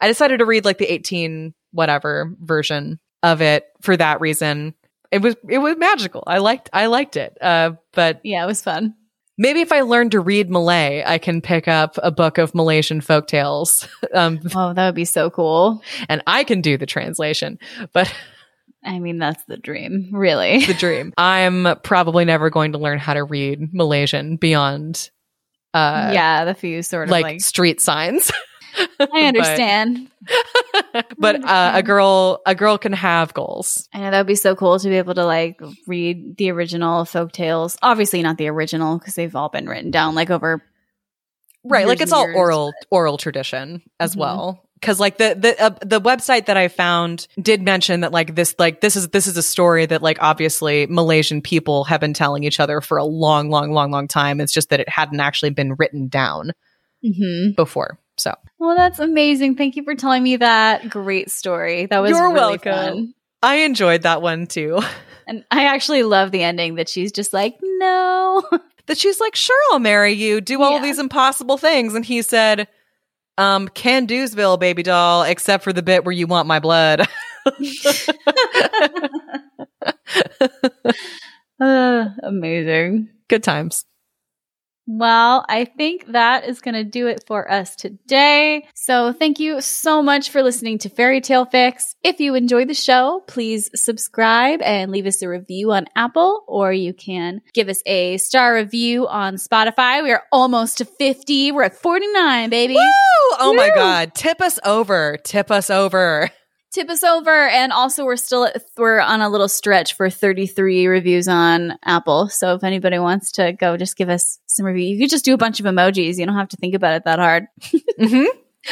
B: I decided to read like the eighteen whatever version of it for that reason. It was it was magical. I liked I liked it. Uh, but
A: yeah, it was fun.
B: Maybe if I learn to read Malay, I can pick up a book of Malaysian folk tales. Um,
A: Oh, that would be so cool.
B: and I can do the translation, but
A: I mean, that's the dream, really.
B: the dream. I'm probably never going to learn how to read Malaysian beyond uh
A: yeah, the few sort of
B: like,
A: like,
B: street signs.
A: I understand.
B: but uh, a girl a girl can have goals.
A: I know that would be so cool to be able to like read the original folk tales. Obviously, not the original because they've all been written down like over.
B: Right, like it's all
A: years,
B: oral oral tradition as
A: Mhm.
B: well. Cuz like the the uh, the website that I found did mention that like this like this is this is a story that like obviously Malaysian people have been telling each other for a long long long long time. It's just that it hadn't actually been written down
A: Mm-hmm.
B: before. So,
A: Well, that's amazing. Thank you for telling me that great story. That was
B: You're
A: really
B: welcome.
A: fun.
B: I enjoyed that one too.
A: And I actually love the ending that she's just like, no.
B: that she's like, "Sure, I'll marry you. Do all
A: Yeah.
B: these impossible things." And he said, um, can do'sville, baby doll, except for the bit where you want my blood.
A: Uh, amazing.
B: Good times.
A: Well, I think that is going to do it for us today. So thank you so much for listening to Fairy Tale Fix. If you enjoyed the show, please subscribe and leave us a review on Apple, or you can give us a star review on Spotify. We are almost to 50. We're at 49, baby.
B: Woo! oh my God. Tip us over. Tip us over.
A: Tip us over, and also we're still we're on a little stretch for 33 reviews on Apple. So if anybody wants to go, just give us some review. You could just do a bunch of emojis. You don't have to think about it that hard.
B: hmm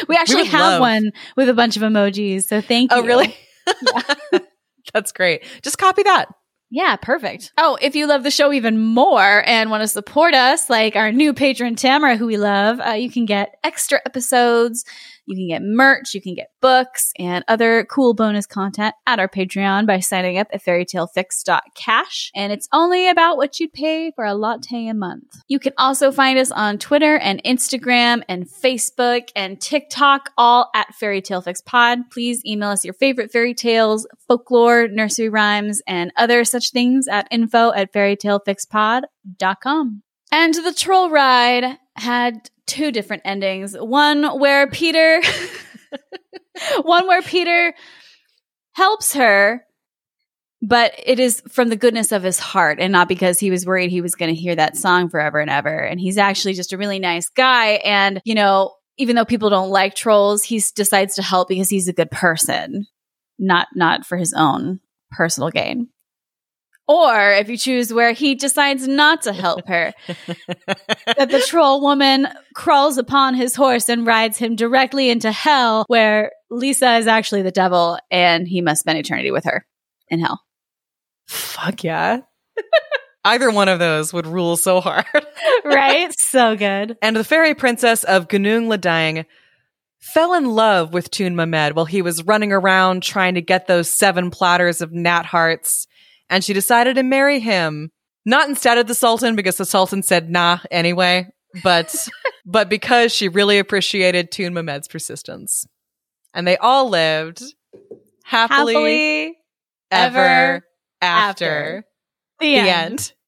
A: We actually
B: would
A: have
B: love-
A: one with a bunch of emojis. So thank you.
B: Oh, really? That's great. Just copy that.
A: Yeah, perfect. Oh, if you love the show even more and want to support us, like our new patron Tamara, who we love, uh, you can get extra episodes, you can get merch, you can get books, and other cool bonus content at our Patreon by signing up at fairytalefix.cash. And it's only about what you'd pay for a latte a month. You can also find us on Twitter and Instagram and Facebook and TikTok, all at Fairy Tale Fix Pod. Please email us your favorite fairy tales, folklore, nursery rhymes, and other such things at info at fairytalefixpod.com. And the troll ride had two different endings. One where Peter, one where Peter helps her, but it is from the goodness of his heart and not because he was worried he was going to hear that song forever and ever. And he's actually just a really nice guy. And, you know, even though people don't like trolls, he decides to help because he's a good person, not, not for his own personal gain. Or if you choose where he decides not to help her, that the troll woman crawls upon his horse and rides him directly into hell, where Lisa is actually the devil and he must spend eternity with her in hell.
B: Fuck yeah. Either one of those would rule so hard.
A: right? So good.
B: And the fairy princess of Gunung Ledang fell in love with Tun Mamed while he was running around trying to get those seven platters of gnat hearts. And she decided to marry him. Not instead of the Sultan because the Sultan said nah anyway, but but because she really appreciated Tun Mamed's persistence. And they all lived happily,
A: Happily
B: ever
A: ever
B: after.
A: after. The,
B: The
A: end.
B: end.